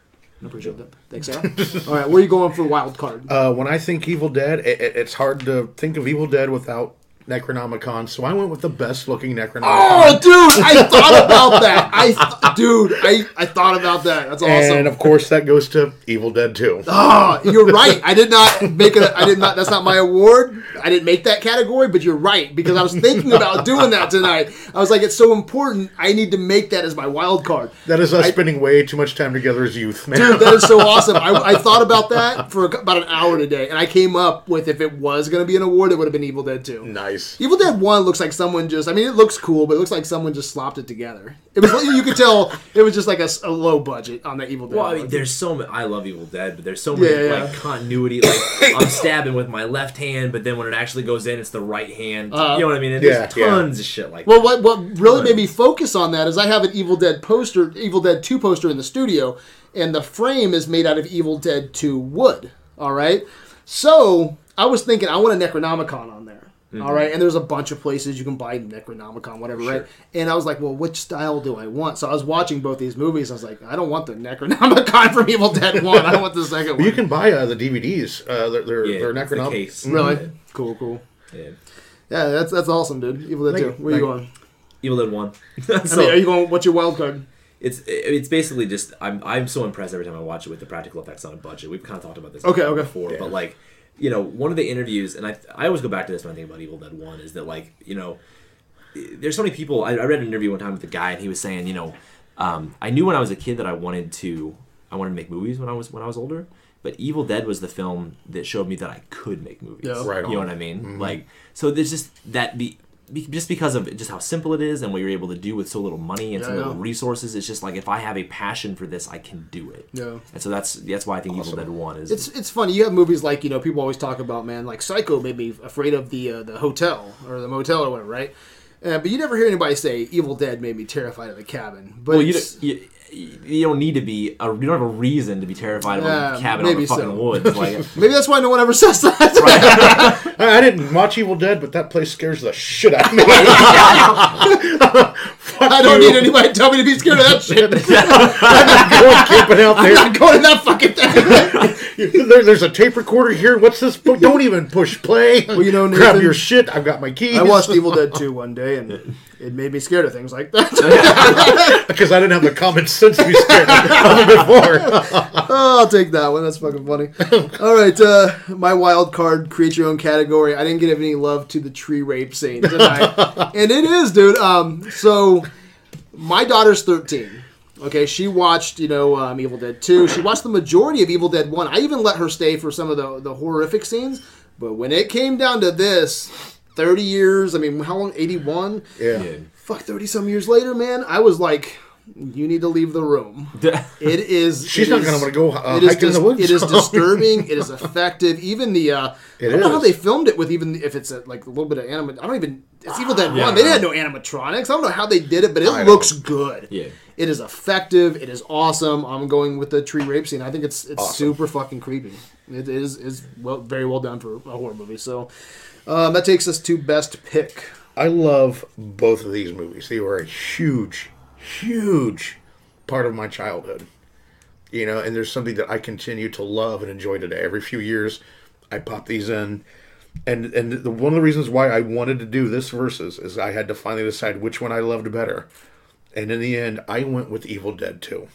I appreciate that. Thanks, Sarah. All right, where are you going for wild card? Uh, when I think Evil Dead, it, it, it's hard to think of Evil Dead without Necronomicon, so I went with the best looking Necronomicon. Oh, dude, I thought about that. I, th- dude, I, I thought about that. That's awesome. And of course, that goes to Evil Dead 2. Oh, ah, you're right. I did not make it. I did not. That's not my award. I didn't make that category, but you're right because I was thinking about doing that tonight. I was like, it's so important. I need to make that as my wild card. That is us spending way too much time together as youth, man. Dude, that is so awesome. I, I thought about that for about an hour today, and I came up with if it was going to be an award, it would have been Evil Dead 2. nice. Evil Dead One looks like someone just. I mean, it looks cool, but it looks like someone just slopped it together. It was. You could tell it was just like a low budget on that Evil Dead. Well, I mean, there's so many. I love Evil Dead, but there's so many Yeah, yeah. like continuity. Like I'm stabbing with my left hand, but then when it actually goes in, it's the right hand. Uh, you know what I mean? And yeah, there's yeah. tons of shit like that. Well, what what really made me focus on that is I have an Evil Dead poster, Evil Dead Two poster in the studio, and the frame is made out of Evil Dead Two wood. All right, so I was thinking I want a Necronomicon on there. Mm-hmm. all right, and there's a bunch of places you can buy Necronomicon, whatever, right? And I was like, well, which style do I want? So I was watching both these movies. I was like, I don't want the Necronomicon from Evil Dead One. I don't want the second one. You can buy uh, the DVDs. Uh, they're they're, Yeah, they're it's the Necronomicon. case. really Yeah. cool, cool. Yeah. Yeah, that's that's awesome, dude. Evil Dead Two. you. Where you going? Evil Dead One. I so mean, are you going? What's your wild card? it's it's basically just I'm I'm so impressed every time I watch it with the practical effects on a budget. We've kind of talked about this Okay, okay. before, but like you know one of the interviews, and I I always go back to this when I think about Evil Dead One is that like you know there's so many people. I, I read an interview one time with a guy, and he was saying you know um, I knew when I was a kid that I wanted to I wanted to make movies when I was when I was older. But Evil Dead was the film that showed me that I could make movies. Yeah. Right You know what I mean? Like, so there's just that be, be just because of just how simple it is and what you're able to do with so little money and so Yeah, I little resources. It's just like if I have a passion for this, I can do it. Yeah. And so that's that's why I think Evil Dead One is. It's it's funny. You have movies like you know people always talk about man like Psycho made me afraid of the uh, the hotel or the motel or whatever, right? Uh, but you never hear anybody say Evil Dead made me terrified of the cabin. But well, you, you you don't need to be a, you don't have a reason to be terrified of Yeah, a cabin on maybe the fucking so. woods. Like, maybe that's why no one ever says that. I, I didn't watch Evil Dead, but that place scares the shit out of me. I don't need anybody to tell me to be scared of that shit. Going camping out I'm not going to that fucking thing. There. There's a tape recorder here. What's this book? Don't even push play. Well, you know, grab your shit. I've got my keys. I watched Evil Dead 2 one day and it made me scared of things like that. because I didn't have the common sense to be scared of before. Oh, I'll take that one. That's fucking funny. All right, uh, my wild card, create your own category. I didn't give any love to the tree rape scene tonight, and it is, dude. Um, so my daughter's thirteen. Okay, she watched, you know, um, Evil Dead Two. She watched the majority of Evil Dead One. I even let her stay for some of the the horrific scenes. But when it came down to this, thirty years. I mean, how long? Eighty one. Yeah. yeah. Fuck, thirty some years later, man. I was like, you need to leave the room. It is. She's it not gonna wanna go, uh, it is hiking in the woods. It is disturbing. it is effective. Even the. Uh, It I don't know how is. they filmed it with even if it's a, like a little bit of anima. I don't even. It's Evil Dead One. They had no animatronics. I don't know how they did it, but it I looks good. Yeah. It is effective. It is awesome. I'm going with the tree rape scene. I think it's it's Awesome. super fucking creepy. It is is well very well done for a horror movie. So um, that takes us to best pick. I love both of these movies. They were a huge, huge part of my childhood. You know, and there's something that I continue to love and enjoy today. Every few years, I pop these in, and and the, one of the reasons why I wanted to do this versus is I had to finally decide which one I loved better, and in the end, I went with Evil Dead Two.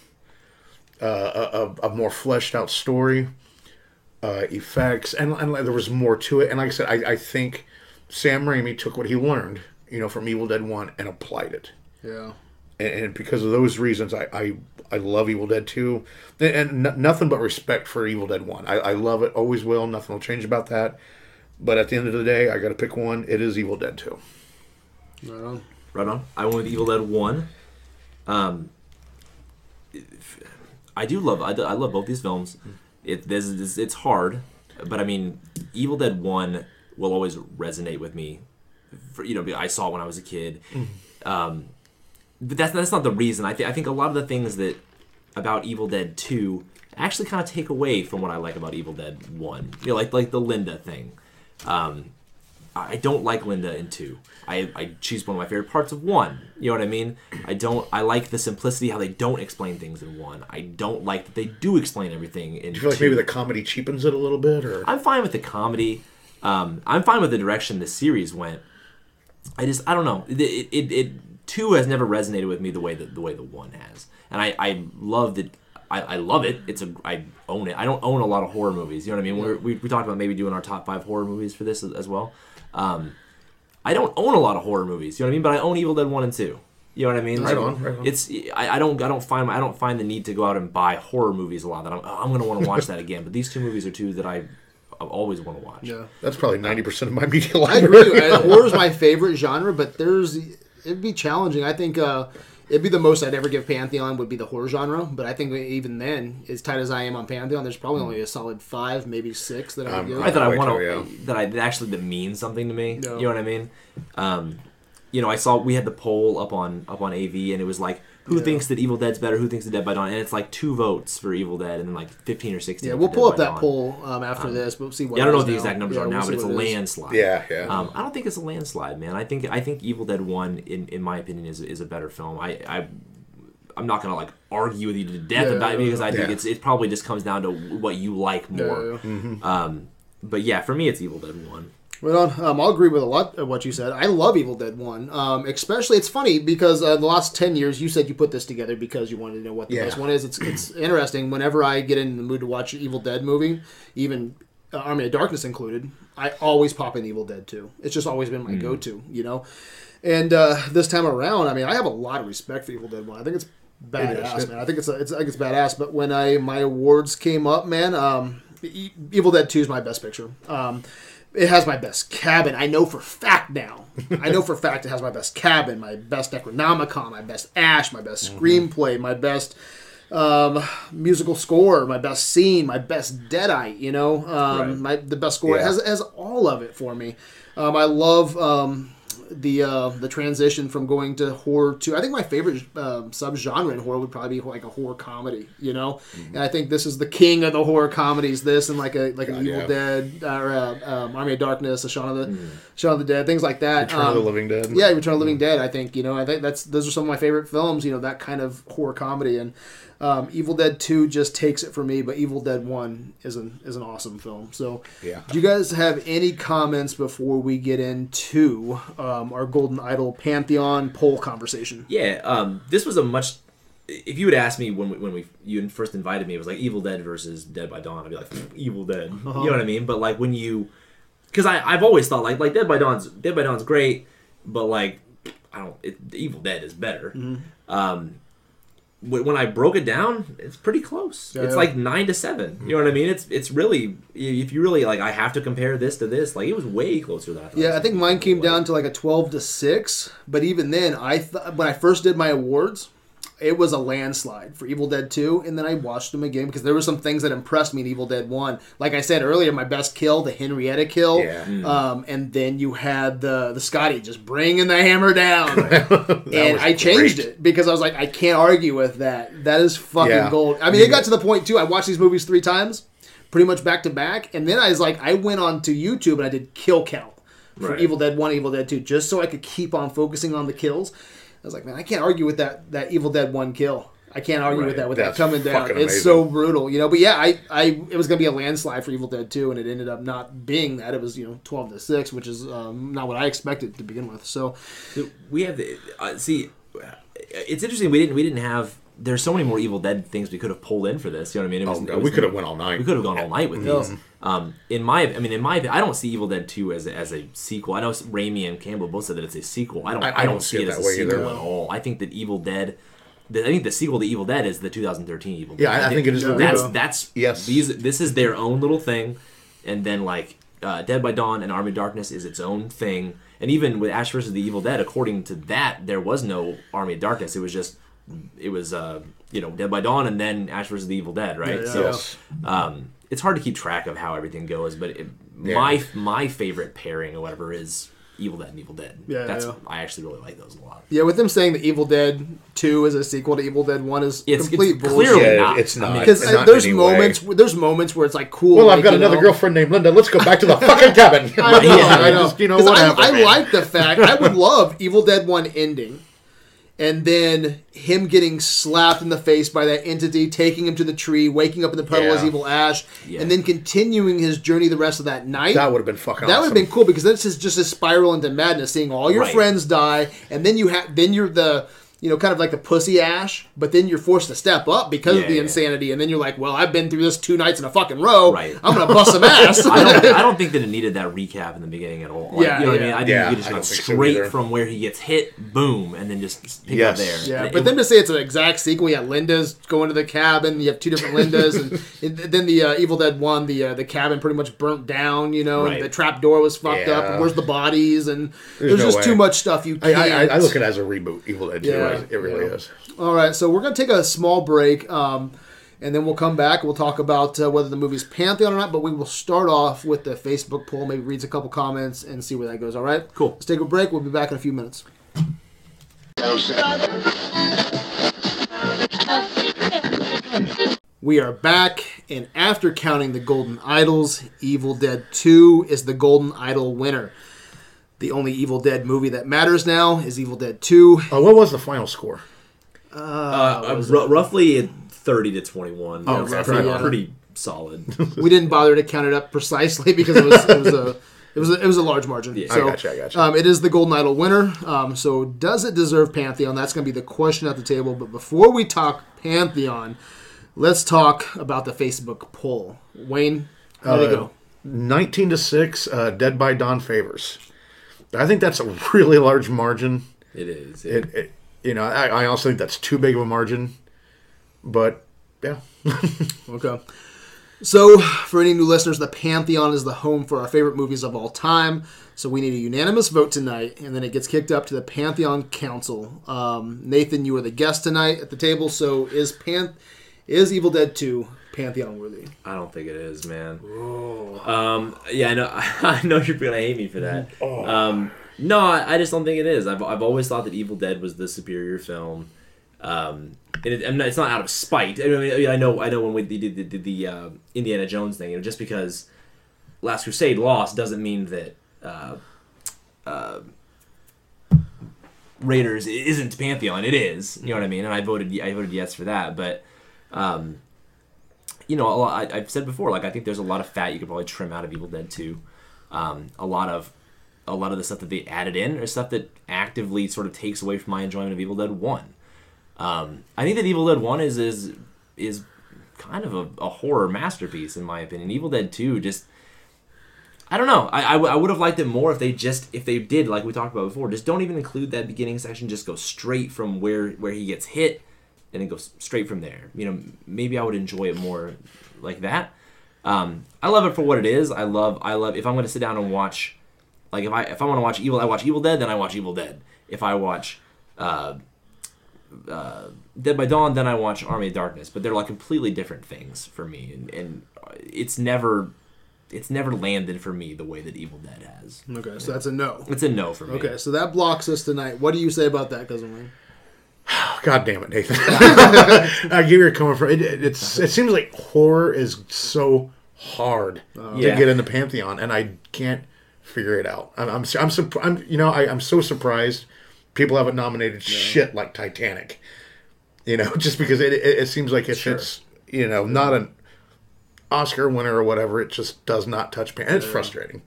Uh, a, a, a more fleshed out story, uh, effects, and, and there was more to it. And like I said, I, I think Sam Raimi took what he learned, you know, from Evil Dead One and applied it. Yeah. And, and because of those reasons, I, I, I love Evil Dead Two, and, and n- nothing but respect for Evil Dead One. I, I love it, always will. Nothing will change about that. But at the end of the day, I got to pick one. It is Evil Dead Two. Right on. Right on. I went with Evil Dead One. Um, I do love I, do- I love both these films. It this is it's hard, but I mean, Evil Dead One will always resonate with me. For, you know, I saw it when I was a kid. Um, but that's that's not the reason. I think I think a lot of the things that about Evil Dead Two actually kind of take away from what I like about Evil Dead One. You know, like like the Linda thing. Um, I don't like Linda in two. I, I she's one of my favorite parts of one. You know what I mean? I don't. I like the simplicity how they don't explain things in one. I don't like that they do explain everything in. Do you feel like two. maybe the comedy cheapens it a little bit, or I'm fine with the comedy. Um, I'm fine with the direction the series went. I just I don't know. It, it, it, it two has never resonated with me the way that the way the one has, and I I love that. I, I love it. It's a I own it. I don't own a lot of horror movies. You know what I mean? We're, we we talked about maybe doing our top five horror movies for this as, as well. Um, I don't own a lot of horror movies. You know what I mean? But I own Evil Dead one and two. You know what I mean? Right on, right on. It's I, I don't I don't find I don't find the need to go out and buy horror movies a lot. That I'm oh, I'm gonna want to watch that again. But these two movies are two that I I always want to watch. Yeah. That's probably ninety percent of my media I library. agree. Uh, Horror's my favorite genre, but there's it'd be challenging. I think uh, it'd be the most I'd ever give Pantheon would be the horror genre. But I think even then, as tight as I am on Pantheon, there's probably only a solid five, maybe six that I would Um, give. I thought I Way want to that I that actually that means something to me. No. You know what I mean? Um, you know, I saw we had the poll up on up on AV, and it was like, who Yeah. thinks that Evil Dead's better? Who thinks that Dead by Dawn? And it's like two votes for Evil Dead, and then like fifteen or sixteen. yeah, we'll pull by up that Dawn. poll um, after this. We'll see what. Yeah, I don't know what the is exact numbers Yeah, are we'll now, but it's a what it is. landslide. Yeah, yeah. Um, I don't think it's a landslide, man. I think I think Evil Dead One, in, in my opinion, is is a better film. I, I I'm not gonna like argue with you to death Yeah, about it because I think yeah. it's it probably just comes down to what you like more. Yeah, yeah. Um, but yeah, for me, it's Evil Dead One. Well, um, I'll agree with a lot of what you said. I love Evil Dead One. Um, especially, it's funny because uh, the last ten years, you said you put this together because you wanted to know what the Yeah. best one is. It's it's interesting. Whenever I get in the mood to watch an Evil Dead movie, even uh, Army of Darkness included, I always pop in Evil Dead Two. It's just always been my go-to, you know. And uh, this time around, I mean, I have a lot of respect for Evil Dead One. I think it's badass, is. man. I think it's, a, it's I think it's badass. But when I my awards came up, man, um, E- Evil Dead Two is my best picture. Um, it has my best cabin. I know for fact now. I know for fact it has my best cabin, my best Necronomicon, my best Ash, my best screenplay, my best um, musical score, my best scene, my best Deadite. You know, um, Right. my the best score. It Yeah. has has all of it for me. Um, I love um, the uh, the transition from going to horror to. I think my favorite um, subgenre in horror would probably be like a horror comedy. You know, Mm-hmm. and I think this is the king of the horror comedies. This and like a like an Evil yeah. Dead or uh, um, Army of Darkness, a Shaun of the Shaun of the Dead, things like that. Mm-hmm. Return of the Um, Living Dead. yeah, Return of the Living Dead. I think you know. I think that's those are some of my favorite films. You know, that kind of horror comedy, and um, Evil Dead Two just takes it for me. But Evil Dead One is an is an awesome film. So, Yeah. Do you guys have any comments before we get into um, our Golden Idol Pantheon poll conversation? Yeah, um, this was a much. If you had asked me when we, when we you first invited me, it was like Evil Dead versus Dead by Dawn. I'd be like Evil Dead. You know what I mean? But like when you, because I I've always thought like like Dead by Dawn's Dead by Dawn's great, but like I don't. It, Evil Dead is better. Um, when when I broke it down, it's pretty close. Yeah, it's yeah. like nine to seven. You know what I mean? It's it's really if you really like I have to compare this to this. Like it was way closer than I thought. Yeah, I think mine came down to like a twelve to six. But even then, I th- when I first did my awards, it was a landslide for Evil Dead Two, and then I watched them again because there were some things that impressed me in Evil Dead One. Like I said earlier, my best kill, the Henrietta kill, Yeah. um, and then you had the the Scotty just bringing the hammer down, and I changed great. it because I was like, I can't argue with that. That is fucking Yeah. gold. I mean, it got to the point too. I watched these movies three times, pretty much back to back, and then I was like, I went on to YouTube and I did kill count for Right. Evil Dead One, Evil Dead Two, just so I could keep on focusing on the kills. I was like, man, I can't argue with that that Evil Dead One kill. I can't argue with that with That's that coming down. fucking It's so brutal, you know. But yeah, I, I it was gonna be a landslide for Evil Dead Two, and it ended up not being that. It was you know twelve to six, which is um, not what I expected to begin with. So we have the uh, see. It's interesting. We didn't. We didn't have. There's so many more Evil Dead things we could have pulled in for this. You know what I mean? It was, Oh, it was- we could have went all night. We could have gone all night with these. Um, in my, I mean, in my, I don't see Evil Dead Two as a, as a sequel. I know Raimi and Campbell both said that it's a sequel. I don't. I- I, I don't don't see see it it as a way sequel either. at all. I think that Evil Dead. The, I think the sequel to Evil Dead is the 2013 Evil Dead. Yeah, I- I think it is the That's reboot. that's Yes. These this is their own little thing, and then like uh, Dead by Dawn and Army of Darkness is its own thing. And even with Ash versus the Evil Dead, according to that, there was no Army of Darkness. It was just it was uh, you know Dead by Dawn and then Ash versus the Evil Dead, right? Yeah, yeah, so Yes. um, it's hard to keep track of how everything goes, but it, Yeah. my my favorite pairing or whatever is Evil Dead and Evil Dead. Yeah, that's yeah. I actually really like those a lot. yeah, with them saying that Evil Dead Two is a sequel to Evil Dead One is It's- complete it's bullshit. clearly not. it's not. because Not in there's any moments way. there's moments where it's like cool. Well, like, I've got another know, girlfriend named Linda. Let's go back to the fucking cabin. I know, Yeah, I know. Just, you know, 'Cause whatever. I, I like the fact I would love Evil Dead One ending, and then him getting slapped in the face by that entity, taking him to the tree, waking up in the puddle as evil Ash, Yeah. and then continuing his journey the rest of that night. That would have been fucking. That would have been cool because this is just a spiral into madness, seeing all your Right. friends die, and then you have then you're the you know kind of like the pussy ash, but then you're forced to step up because of Yeah, the yeah. insanity, and then you're like, well, I've been through this two nights in a fucking row. Right. I'm gonna bust some ass. I don't, I don't think that it needed that recap in the beginning at all. Like, Yeah, you know what I mean? I think Yeah, you just I go don't so straight from where he gets hit, boom, and then just pick Yes. up there. Yeah, And but it- then to say it's an exact sequel, yeah, Linda's going to the cabin. You have two different Lindas, and, and then the uh, Evil Dead one, the uh, the cabin pretty much burnt down. You know, Right. and the trap door was fucked up. And where's the bodies? And there's, There's no just way. too much stuff you I, can't. I, I look at it as a reboot. Evil Dead 2. Yeah, It really yeah. is. All right, so we're gonna take a small break, um, and then we'll come back. We'll talk about uh, whether the movie's Pantheon or not. But we will start off with the Facebook poll. Maybe reads a couple comments and see where that goes. All right, Cool. Let's take a break. We'll be back in a few minutes. We are back, and after counting the Golden Idols, Evil Dead 2 is the Golden Idol winner. The only Evil Dead movie that matters now is Evil Dead 2. Uh, what was the final score? uh, uh, r- roughly 30 to 21. Oh, That's okay, pretty, yeah. pretty solid. we didn't bother to count it up precisely because it was it was a it was a, it was a large margin. Yeah. I so, gotcha, I gotcha. Um, it is the Golden Idol winner. Um, so does it deserve Pantheon? That's going to be the question at the table. But before we talk Pantheon, let's talk about the Facebook poll. Wayne, how did it Uh, go? 19 to 6, uh, Dead by Dawn favors. I think that's a really large margin. it is. It, it you know, I, I also think that's too big of a margin. But yeah, Okay. So, for any new listeners, the Pantheon is the home for our favorite movies of all time. So we need a unanimous vote tonight, and then it gets kicked up to the Pantheon Council. Um, Nathan, you are the guest tonight at the table. So is Pan is Evil Dead Two Pantheon worthy? I don't think it is, man. Um, yeah, I know. I know you're gonna hate me for that. Um, no, I, I just don't think it is. I've, I've always thought that Evil Dead was the superior film. Um, and it, I'm not, it's not out of spite. I mean, I know, I know when we did, did, did the uh, Indiana Jones thing, you know, just because Last Crusade lost doesn't mean that uh, uh, Raiders isn't Pantheon. It is. You know what I mean? And I voted, I voted yes for that. But um, you know, lot, I, I've said before, like I think there's a lot of fat you could probably trim out of Evil Dead 2. Um, a lot of a lot of the stuff that they added in or stuff that actively sort of takes away from my enjoyment of Evil Dead 1. Um, I think that Evil Dead 1 is is is kind of a, a horror masterpiece in my opinion. Evil Dead 2 just I don't know. I, I, w- I would have liked it more if they just if they did like we talked about before. Just don't even include that beginning section. Just go straight from where where he gets hit, and then go straight from there. You know, maybe I would enjoy it more like that. Um, I love it for what it is. I love I love if I'm going to sit down and watch, like if I if I want to watch Evil, I watch Evil Dead. Then I watch Evil Dead. If I watch uh, uh, Dead by Dawn, then I watch Army of Darkness. But they're like completely different things for me, and, and it's never it's never landed for me the way that Evil Dead has. Okay, so that's a no. It's a no for me. Okay, so that blocks us tonight. What do you say about that, cousin Wayne? God damn it, Nathan. I get where you're coming from. It, it- it's it seems like horror is so hard oh. to Yeah. get in the Pantheon, and I can't figure it out. I'm I'm, I'm, surp- I'm you know I, I'm so surprised people haven't nominated shit like Titanic. You know, just because it it, it seems like if it's you know not an Oscar winner or whatever, it just does not touch Pan. And it's frustrating.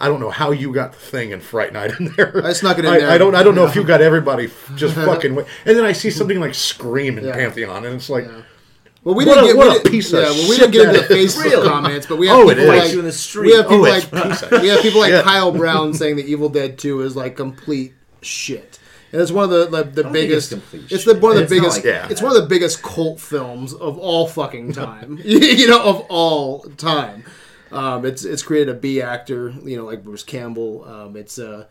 I don't know how you got the thing and Fright Night in there. I snuck it in I, there. I don't. I don't know if you got everybody just fucking. Wait. And then I see something like Scream in Yeah. Pantheon, and it's like, Well, we What didn't a- get what we a didn't- piece of yeah, well, we shit didn't get into the is. Facebook Really? comments, but we have Oh, it people is. like You in the street. we have people Oh, like it's piece of we have people like shit. Kyle Brown saying that Evil Dead Two is like complete shit. And it's one of the like, the think biggest. it's complete It's the shit. one of the It's not biggest. like that. It's one of the biggest cult films of all fucking time. you know, of all time. Um, it's it's created a B actor, you know, like Bruce Campbell. Um, it's uh,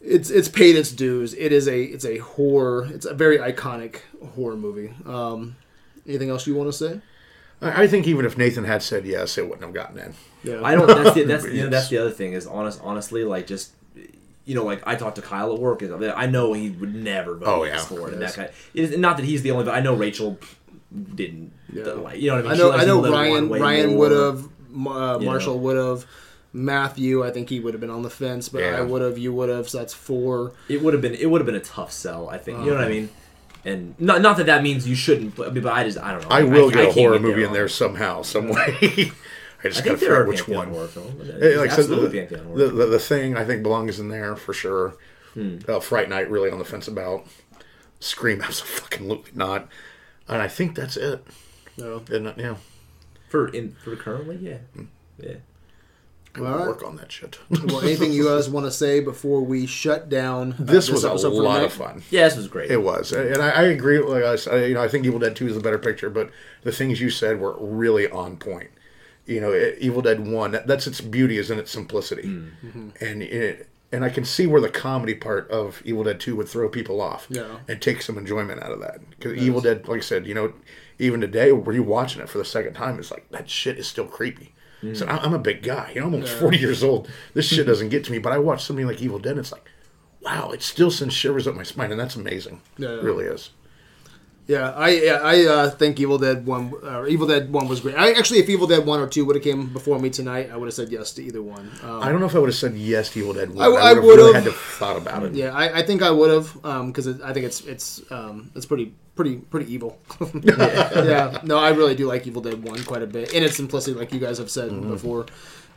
it's it's paid its dues. It is a it's a horror. It's a very iconic horror movie. Um, anything else you want to say? I I think even if Nathan had said yes, it wouldn't have gotten in. Yeah. I don't. That's the, that's you know, that's the other thing is honest. Honestly, like just you know, like I talked to Kyle at work. and I know he would never vote Oh, yeah. for it. And Yes. that guy. It's not that he's the only. But I know Rachel didn't. Yeah. Like, you know what I mean? I know. I know Ryan. Ryan would have. Uh, Marshall know. would have. Matthew, I think he would have been on the fence, but Yeah. I would have, you would have. So that's four. It would have been it would have been a tough sell, I think. You know what I mean? And not not that that means you shouldn't, but, but I just I don't know. I will get a horror get movie in there somehow, some way. I just I gotta figure out which one. horror films. Eh, Like I said, Absolutely the, horror. the, the, the thing I think belongs in there for sure. Hmm. Uh, Fright Night really on the fence about. Scream absolutely not. And I think that's it. No. Isn't it? Yeah. For in for currently, yeah, Hmm. yeah. I'm All gonna right. work on that shit. Well, anything you guys want to say before we shut down? uh, this was a lot of fun. Yeah, this was great. It was, and I, I agree. Like I, said, you know, I think Evil Dead Two is a better picture, but the things you said were really on point. You know, it- Evil Dead One, that, that's its beauty, is in its simplicity, Mm-hmm. and it, and I can see where the comedy part of Evil Dead Two would throw people off, Yeah. and take some enjoyment out of that. Because Evil Dead, like I said, you know, even today, were you watching it for the second time? It's like that shit is still creepy. Mm. So I- I'm a big guy. You know, I'm almost 40 years old. This shit doesn't get to me. But I watch something like Evil Dead, and it's like, wow, it still sends shivers up my spine, and that's amazing. Yeah. It really is. Yeah, I yeah, I uh, think Evil Dead one or Evil Dead one was great. I actually, if Evil Dead one or two would have came before me tonight, I would have said yes to either one. Um, I don't know if I would have said yes to Evil Dead 1. I- I, would have really had to have thought about it. yeah, I, I think I would have because it I think it's it's um, it's pretty pretty pretty evil. yeah, no, I really do like Evil Dead one quite a bit in its simplicity, like you guys have said before.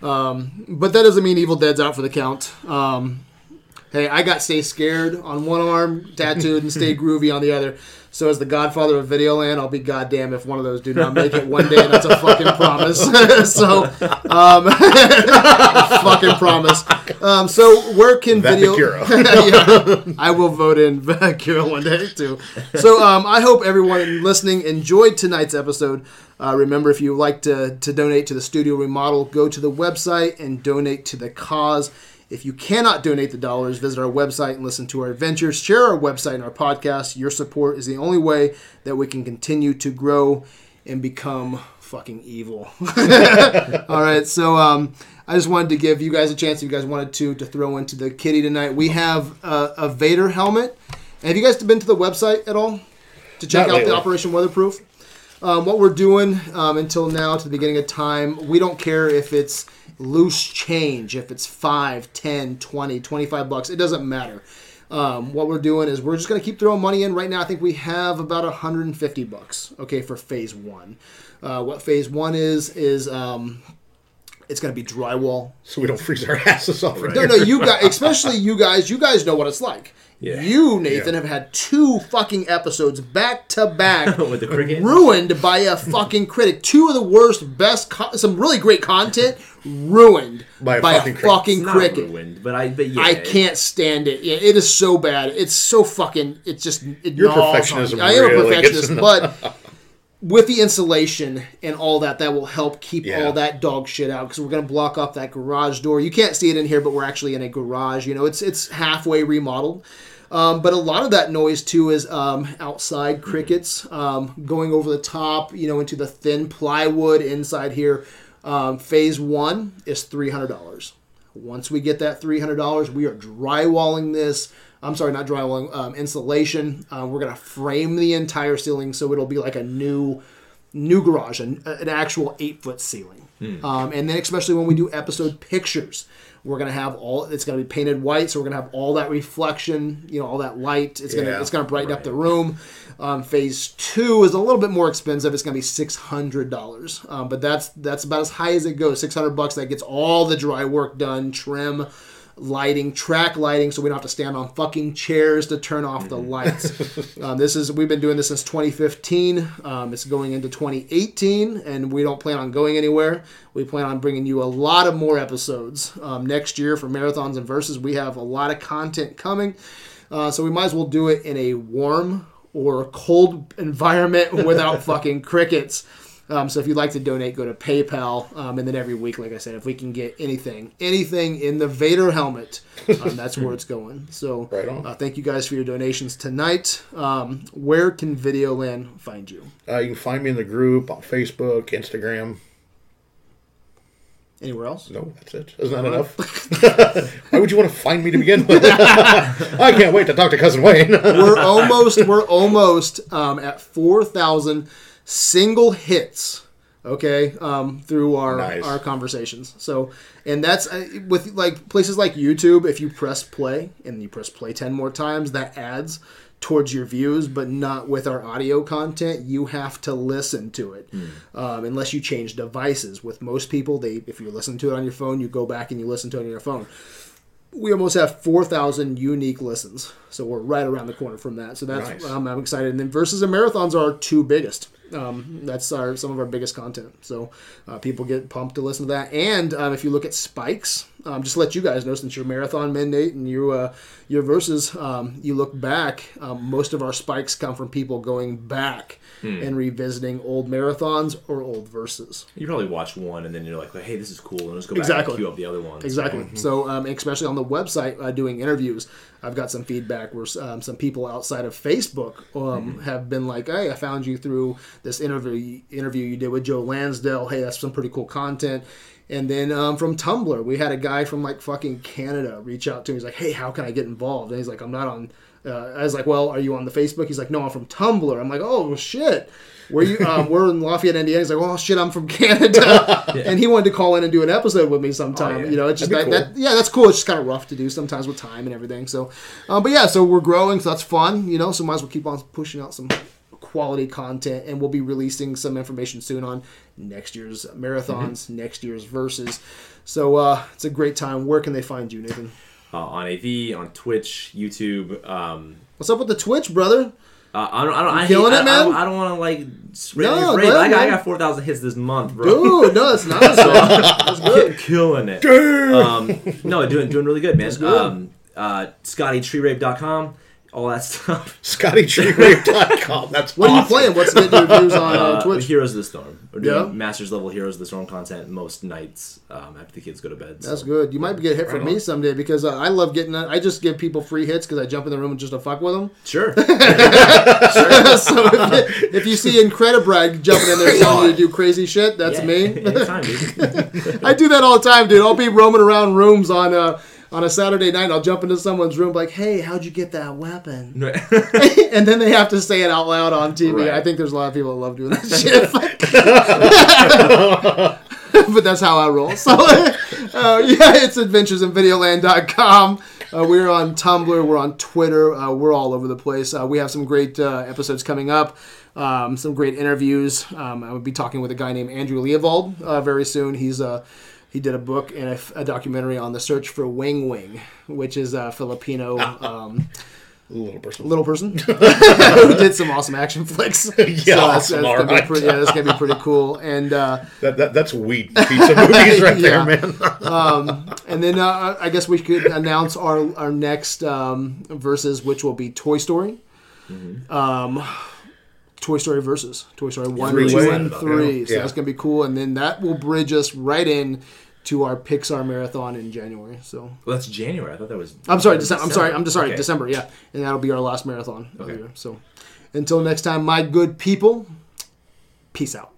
Um, but that doesn't mean Evil Dead's out for the count. Um, hey, I got Stay Scared on one arm, tattooed, and Stay Groovy on the other. So as the Godfather of Videoland, I'll be goddamn if one of those do not make it one day, and that's a fucking promise. so, um, fucking promise. Um, so where can That video? Yeah, I will vote in Kira one day too. So um, I hope everyone listening enjoyed tonight's episode. Uh, remember, if you like to, to donate to the studio remodel, go to the website and donate to the cause. If you cannot donate the dollars, visit our website and listen to our adventures. Share our website and our podcast. Your support is the only way that we can continue to grow and become fucking evil. All right, so um, I just wanted to give you guys a chance. If you guys wanted to to throw into the kitty tonight, we have a, a Vader helmet. Have you guys been to the website at all to check Not out lately. the Operation Weatherproof? Um, what we're doing um, until now, to the beginning of time, we don't care if it's loose change, if it's 5, 10, 20, 25 bucks. It doesn't matter. Um, what we're doing is we're just going to keep throwing money in. Right now, I think we have about 150 bucks, okay, for phase one. Uh, what phase one is, is um, it's going to be drywall. So we don't freeze our asses off. in No, no, you guys, especially you guys, you guys know what it's like. Yeah. You, Nathan, Yeah. have had two fucking episodes back to back With the cricket? ruined by a fucking critic. Two of the worst, best, co- some really great content ruined By by, a a fucking critic. fucking It's not ruined, but I but yeah, I can't stand it. Yeah, it is so bad. It's so fucking. It's just. It Your gnaws on perfectionism me. I am a really gets perfectionist, in the- but with the insulation and all that, that will help keep Yeah. all that dog shit out because we're gonna block off that garage door. You can't see it in here, but we're actually in a garage. You know, it's it's halfway remodeled. Um, but a lot of that noise too is um, outside crickets um, going over the top, you know, into the thin plywood inside here. Um, phase one is three hundred dollars. Once we get that three hundred dollars, we are drywalling this. I'm sorry, not drywalling, um, insulation. Uh, we're gonna frame the entire ceiling so it'll be like a new, new garage, an, an actual eight foot ceiling. Um, and then especially when we do episode pictures, we're gonna have all. It's gonna be painted white, so we're gonna have all that reflection, you know, all that light. It's gonna Yeah, it's gonna brighten up the room. Um, phase two is a little bit more expensive. It's gonna be six hundred dollars, um, but that's that's about as high as it goes. Six hundred bucks that gets all the dry work done, trim, lighting, track lighting, so we don't have to stand on fucking chairs to turn off the lights. um, this is we've been doing this since 2015. Um, it's going into 2018, and we don't plan on going anywhere. We plan on bringing you a lot of more episodes um, next year for marathons and verses. We have a lot of content coming, uh, so we might as well do it in a warm or cold environment without fucking crickets. Um, so if you'd like to donate, go to PayPal, um, and then every week, like I said, if we can get anything, anything in the Vader helmet, um, that's where it's going. So Right. Uh, thank you guys for your donations tonight. Um, where can Videoland find you? Uh, you can find me in the group on Facebook, Instagram. Anywhere else? No, that's it. Isn't that enough? Why would you want to find me to begin with? I can't wait to talk to cousin Wayne. we're almost we're almost um, at four thousand single hits okay um, through our Nice. our conversations. So and that's uh, with like places like youtube if you press play and you press play 10 more times that adds towards your views but not with our audio content. You have to listen to it. Um, unless you change devices. With most people they if you listen to it on your phone you go back and you listen to it on your phone. We almost have 4,000 unique listens. So we're right around the corner from that. So that's Nice. um, I'm excited. And then versus and marathons are our two biggest. Um, that's our some of our biggest content. So uh, people get pumped to listen to that. And um, if you look at spikes, um, just to let you guys know since you're marathon men, Nate, and you uh, your versus, um, you look back. Um, most of our spikes come from people going back and revisiting old marathons or old verses. You probably watch one and then you're like, hey, this is cool, and just go back Exactly. and queue up the other ones. Exactly. Mm-hmm. So, um, especially on the website, uh, doing interviews, I've got some feedback where um, some people outside of Facebook um, Mm-hmm. have been like, "Hey, I found you through this interview interview you did with Joe Lansdale. Hey, that's some pretty cool content." And then um, from Tumblr, we had a guy from like fucking Canada reach out to me. He's like, "Hey, how can I get involved?" And he's like, "I'm not on." Uh, I was like, "Well, are you on the Facebook?" He's like, "No, I'm from Tumblr." I'm like, "Oh shit." Where you? Um, we're in Lafayette, Indiana. He's like, "Oh shit, I'm from Canada," and he wanted to call in and do an episode with me sometime. Oh, yeah. You know, it's just that, be that, yeah, that's cool. It's just kind of rough to do sometimes with time and everything. So, uh, but yeah, so we're growing, so that's fun. You know, so might as well keep on pushing out some quality content, and we'll be releasing some information soon on next year's marathons, Mm-hmm. next year's verses. So uh, it's a great time. Where can they find you, Nathan? Uh, on AV, on Twitch, YouTube. Um, What's up with the Twitch, brother? uh, I don't. I don't. I killing hate, it, I, I don't, man? I don't want to like spray No, your go parade, but I got, I got four thousand hits this month, bro. Dude, no, it's not. That's good. Ki- killing it. Um, no, doing doing really good, man. good. Um, uh, ScottyTreerape.com, all that stuff. ScottyTreeRape.com. That's What are you playing? What's the your views on uh, Uh, Twitch? Heroes of the Storm. We're doing Yeah? Masters level Heroes of the Storm content most nights um, after the kids go to bed. That's good. You might get hit from Right me on. someday because uh, I love getting. I just give people free hits because I jump in the room just to fuck with them. Sure. Sure. so if, if you see Incredibrag jumping in there telling you to do crazy shit, that's Yeah, me. Anytime, dude. I do that all the time, dude. I'll be roaming around rooms on uh, on a Saturday night. I'll jump into someone's room like, "Hey, how'd you get that weapon?" and then they have to say it out loud on TV. Right. I think there's a lot of people that love doing that shit. but that's how I roll. So, uh, yeah, it's adventuresinvideoland.com. Uh, we're on Tumblr. We're on Twitter. Uh, we're all over the place. Uh, we have some great uh, episodes coming up. Um, some great interviews. Um, I will be talking with a guy named Andrew Leavold uh, very soon. He's uh, he did a book and a, a documentary on the search for Weng Weng, which is a Filipino um, Little person. little person who did some awesome action flicks. Yeah, that's, awesome, that's gonna be pretty, yeah, that's gonna be pretty cool. And uh, That, that, that's weed pizza movies right Yeah. there, man. and then uh, I guess we could announce our our next um, verses, which will be Toy Story. Um, Toy Story versus Toy Story one, Three two, way. and three. So Yeah. that's gonna be cool, and then that will bridge us right in to our Pixar marathon in January. So well, that's January. I thought that was. I'm sorry, that December. I'm sorry, I'm just sorry, Okay. December. Yeah, and that'll be our last marathon Okay. year. So until next time, my good people, peace out.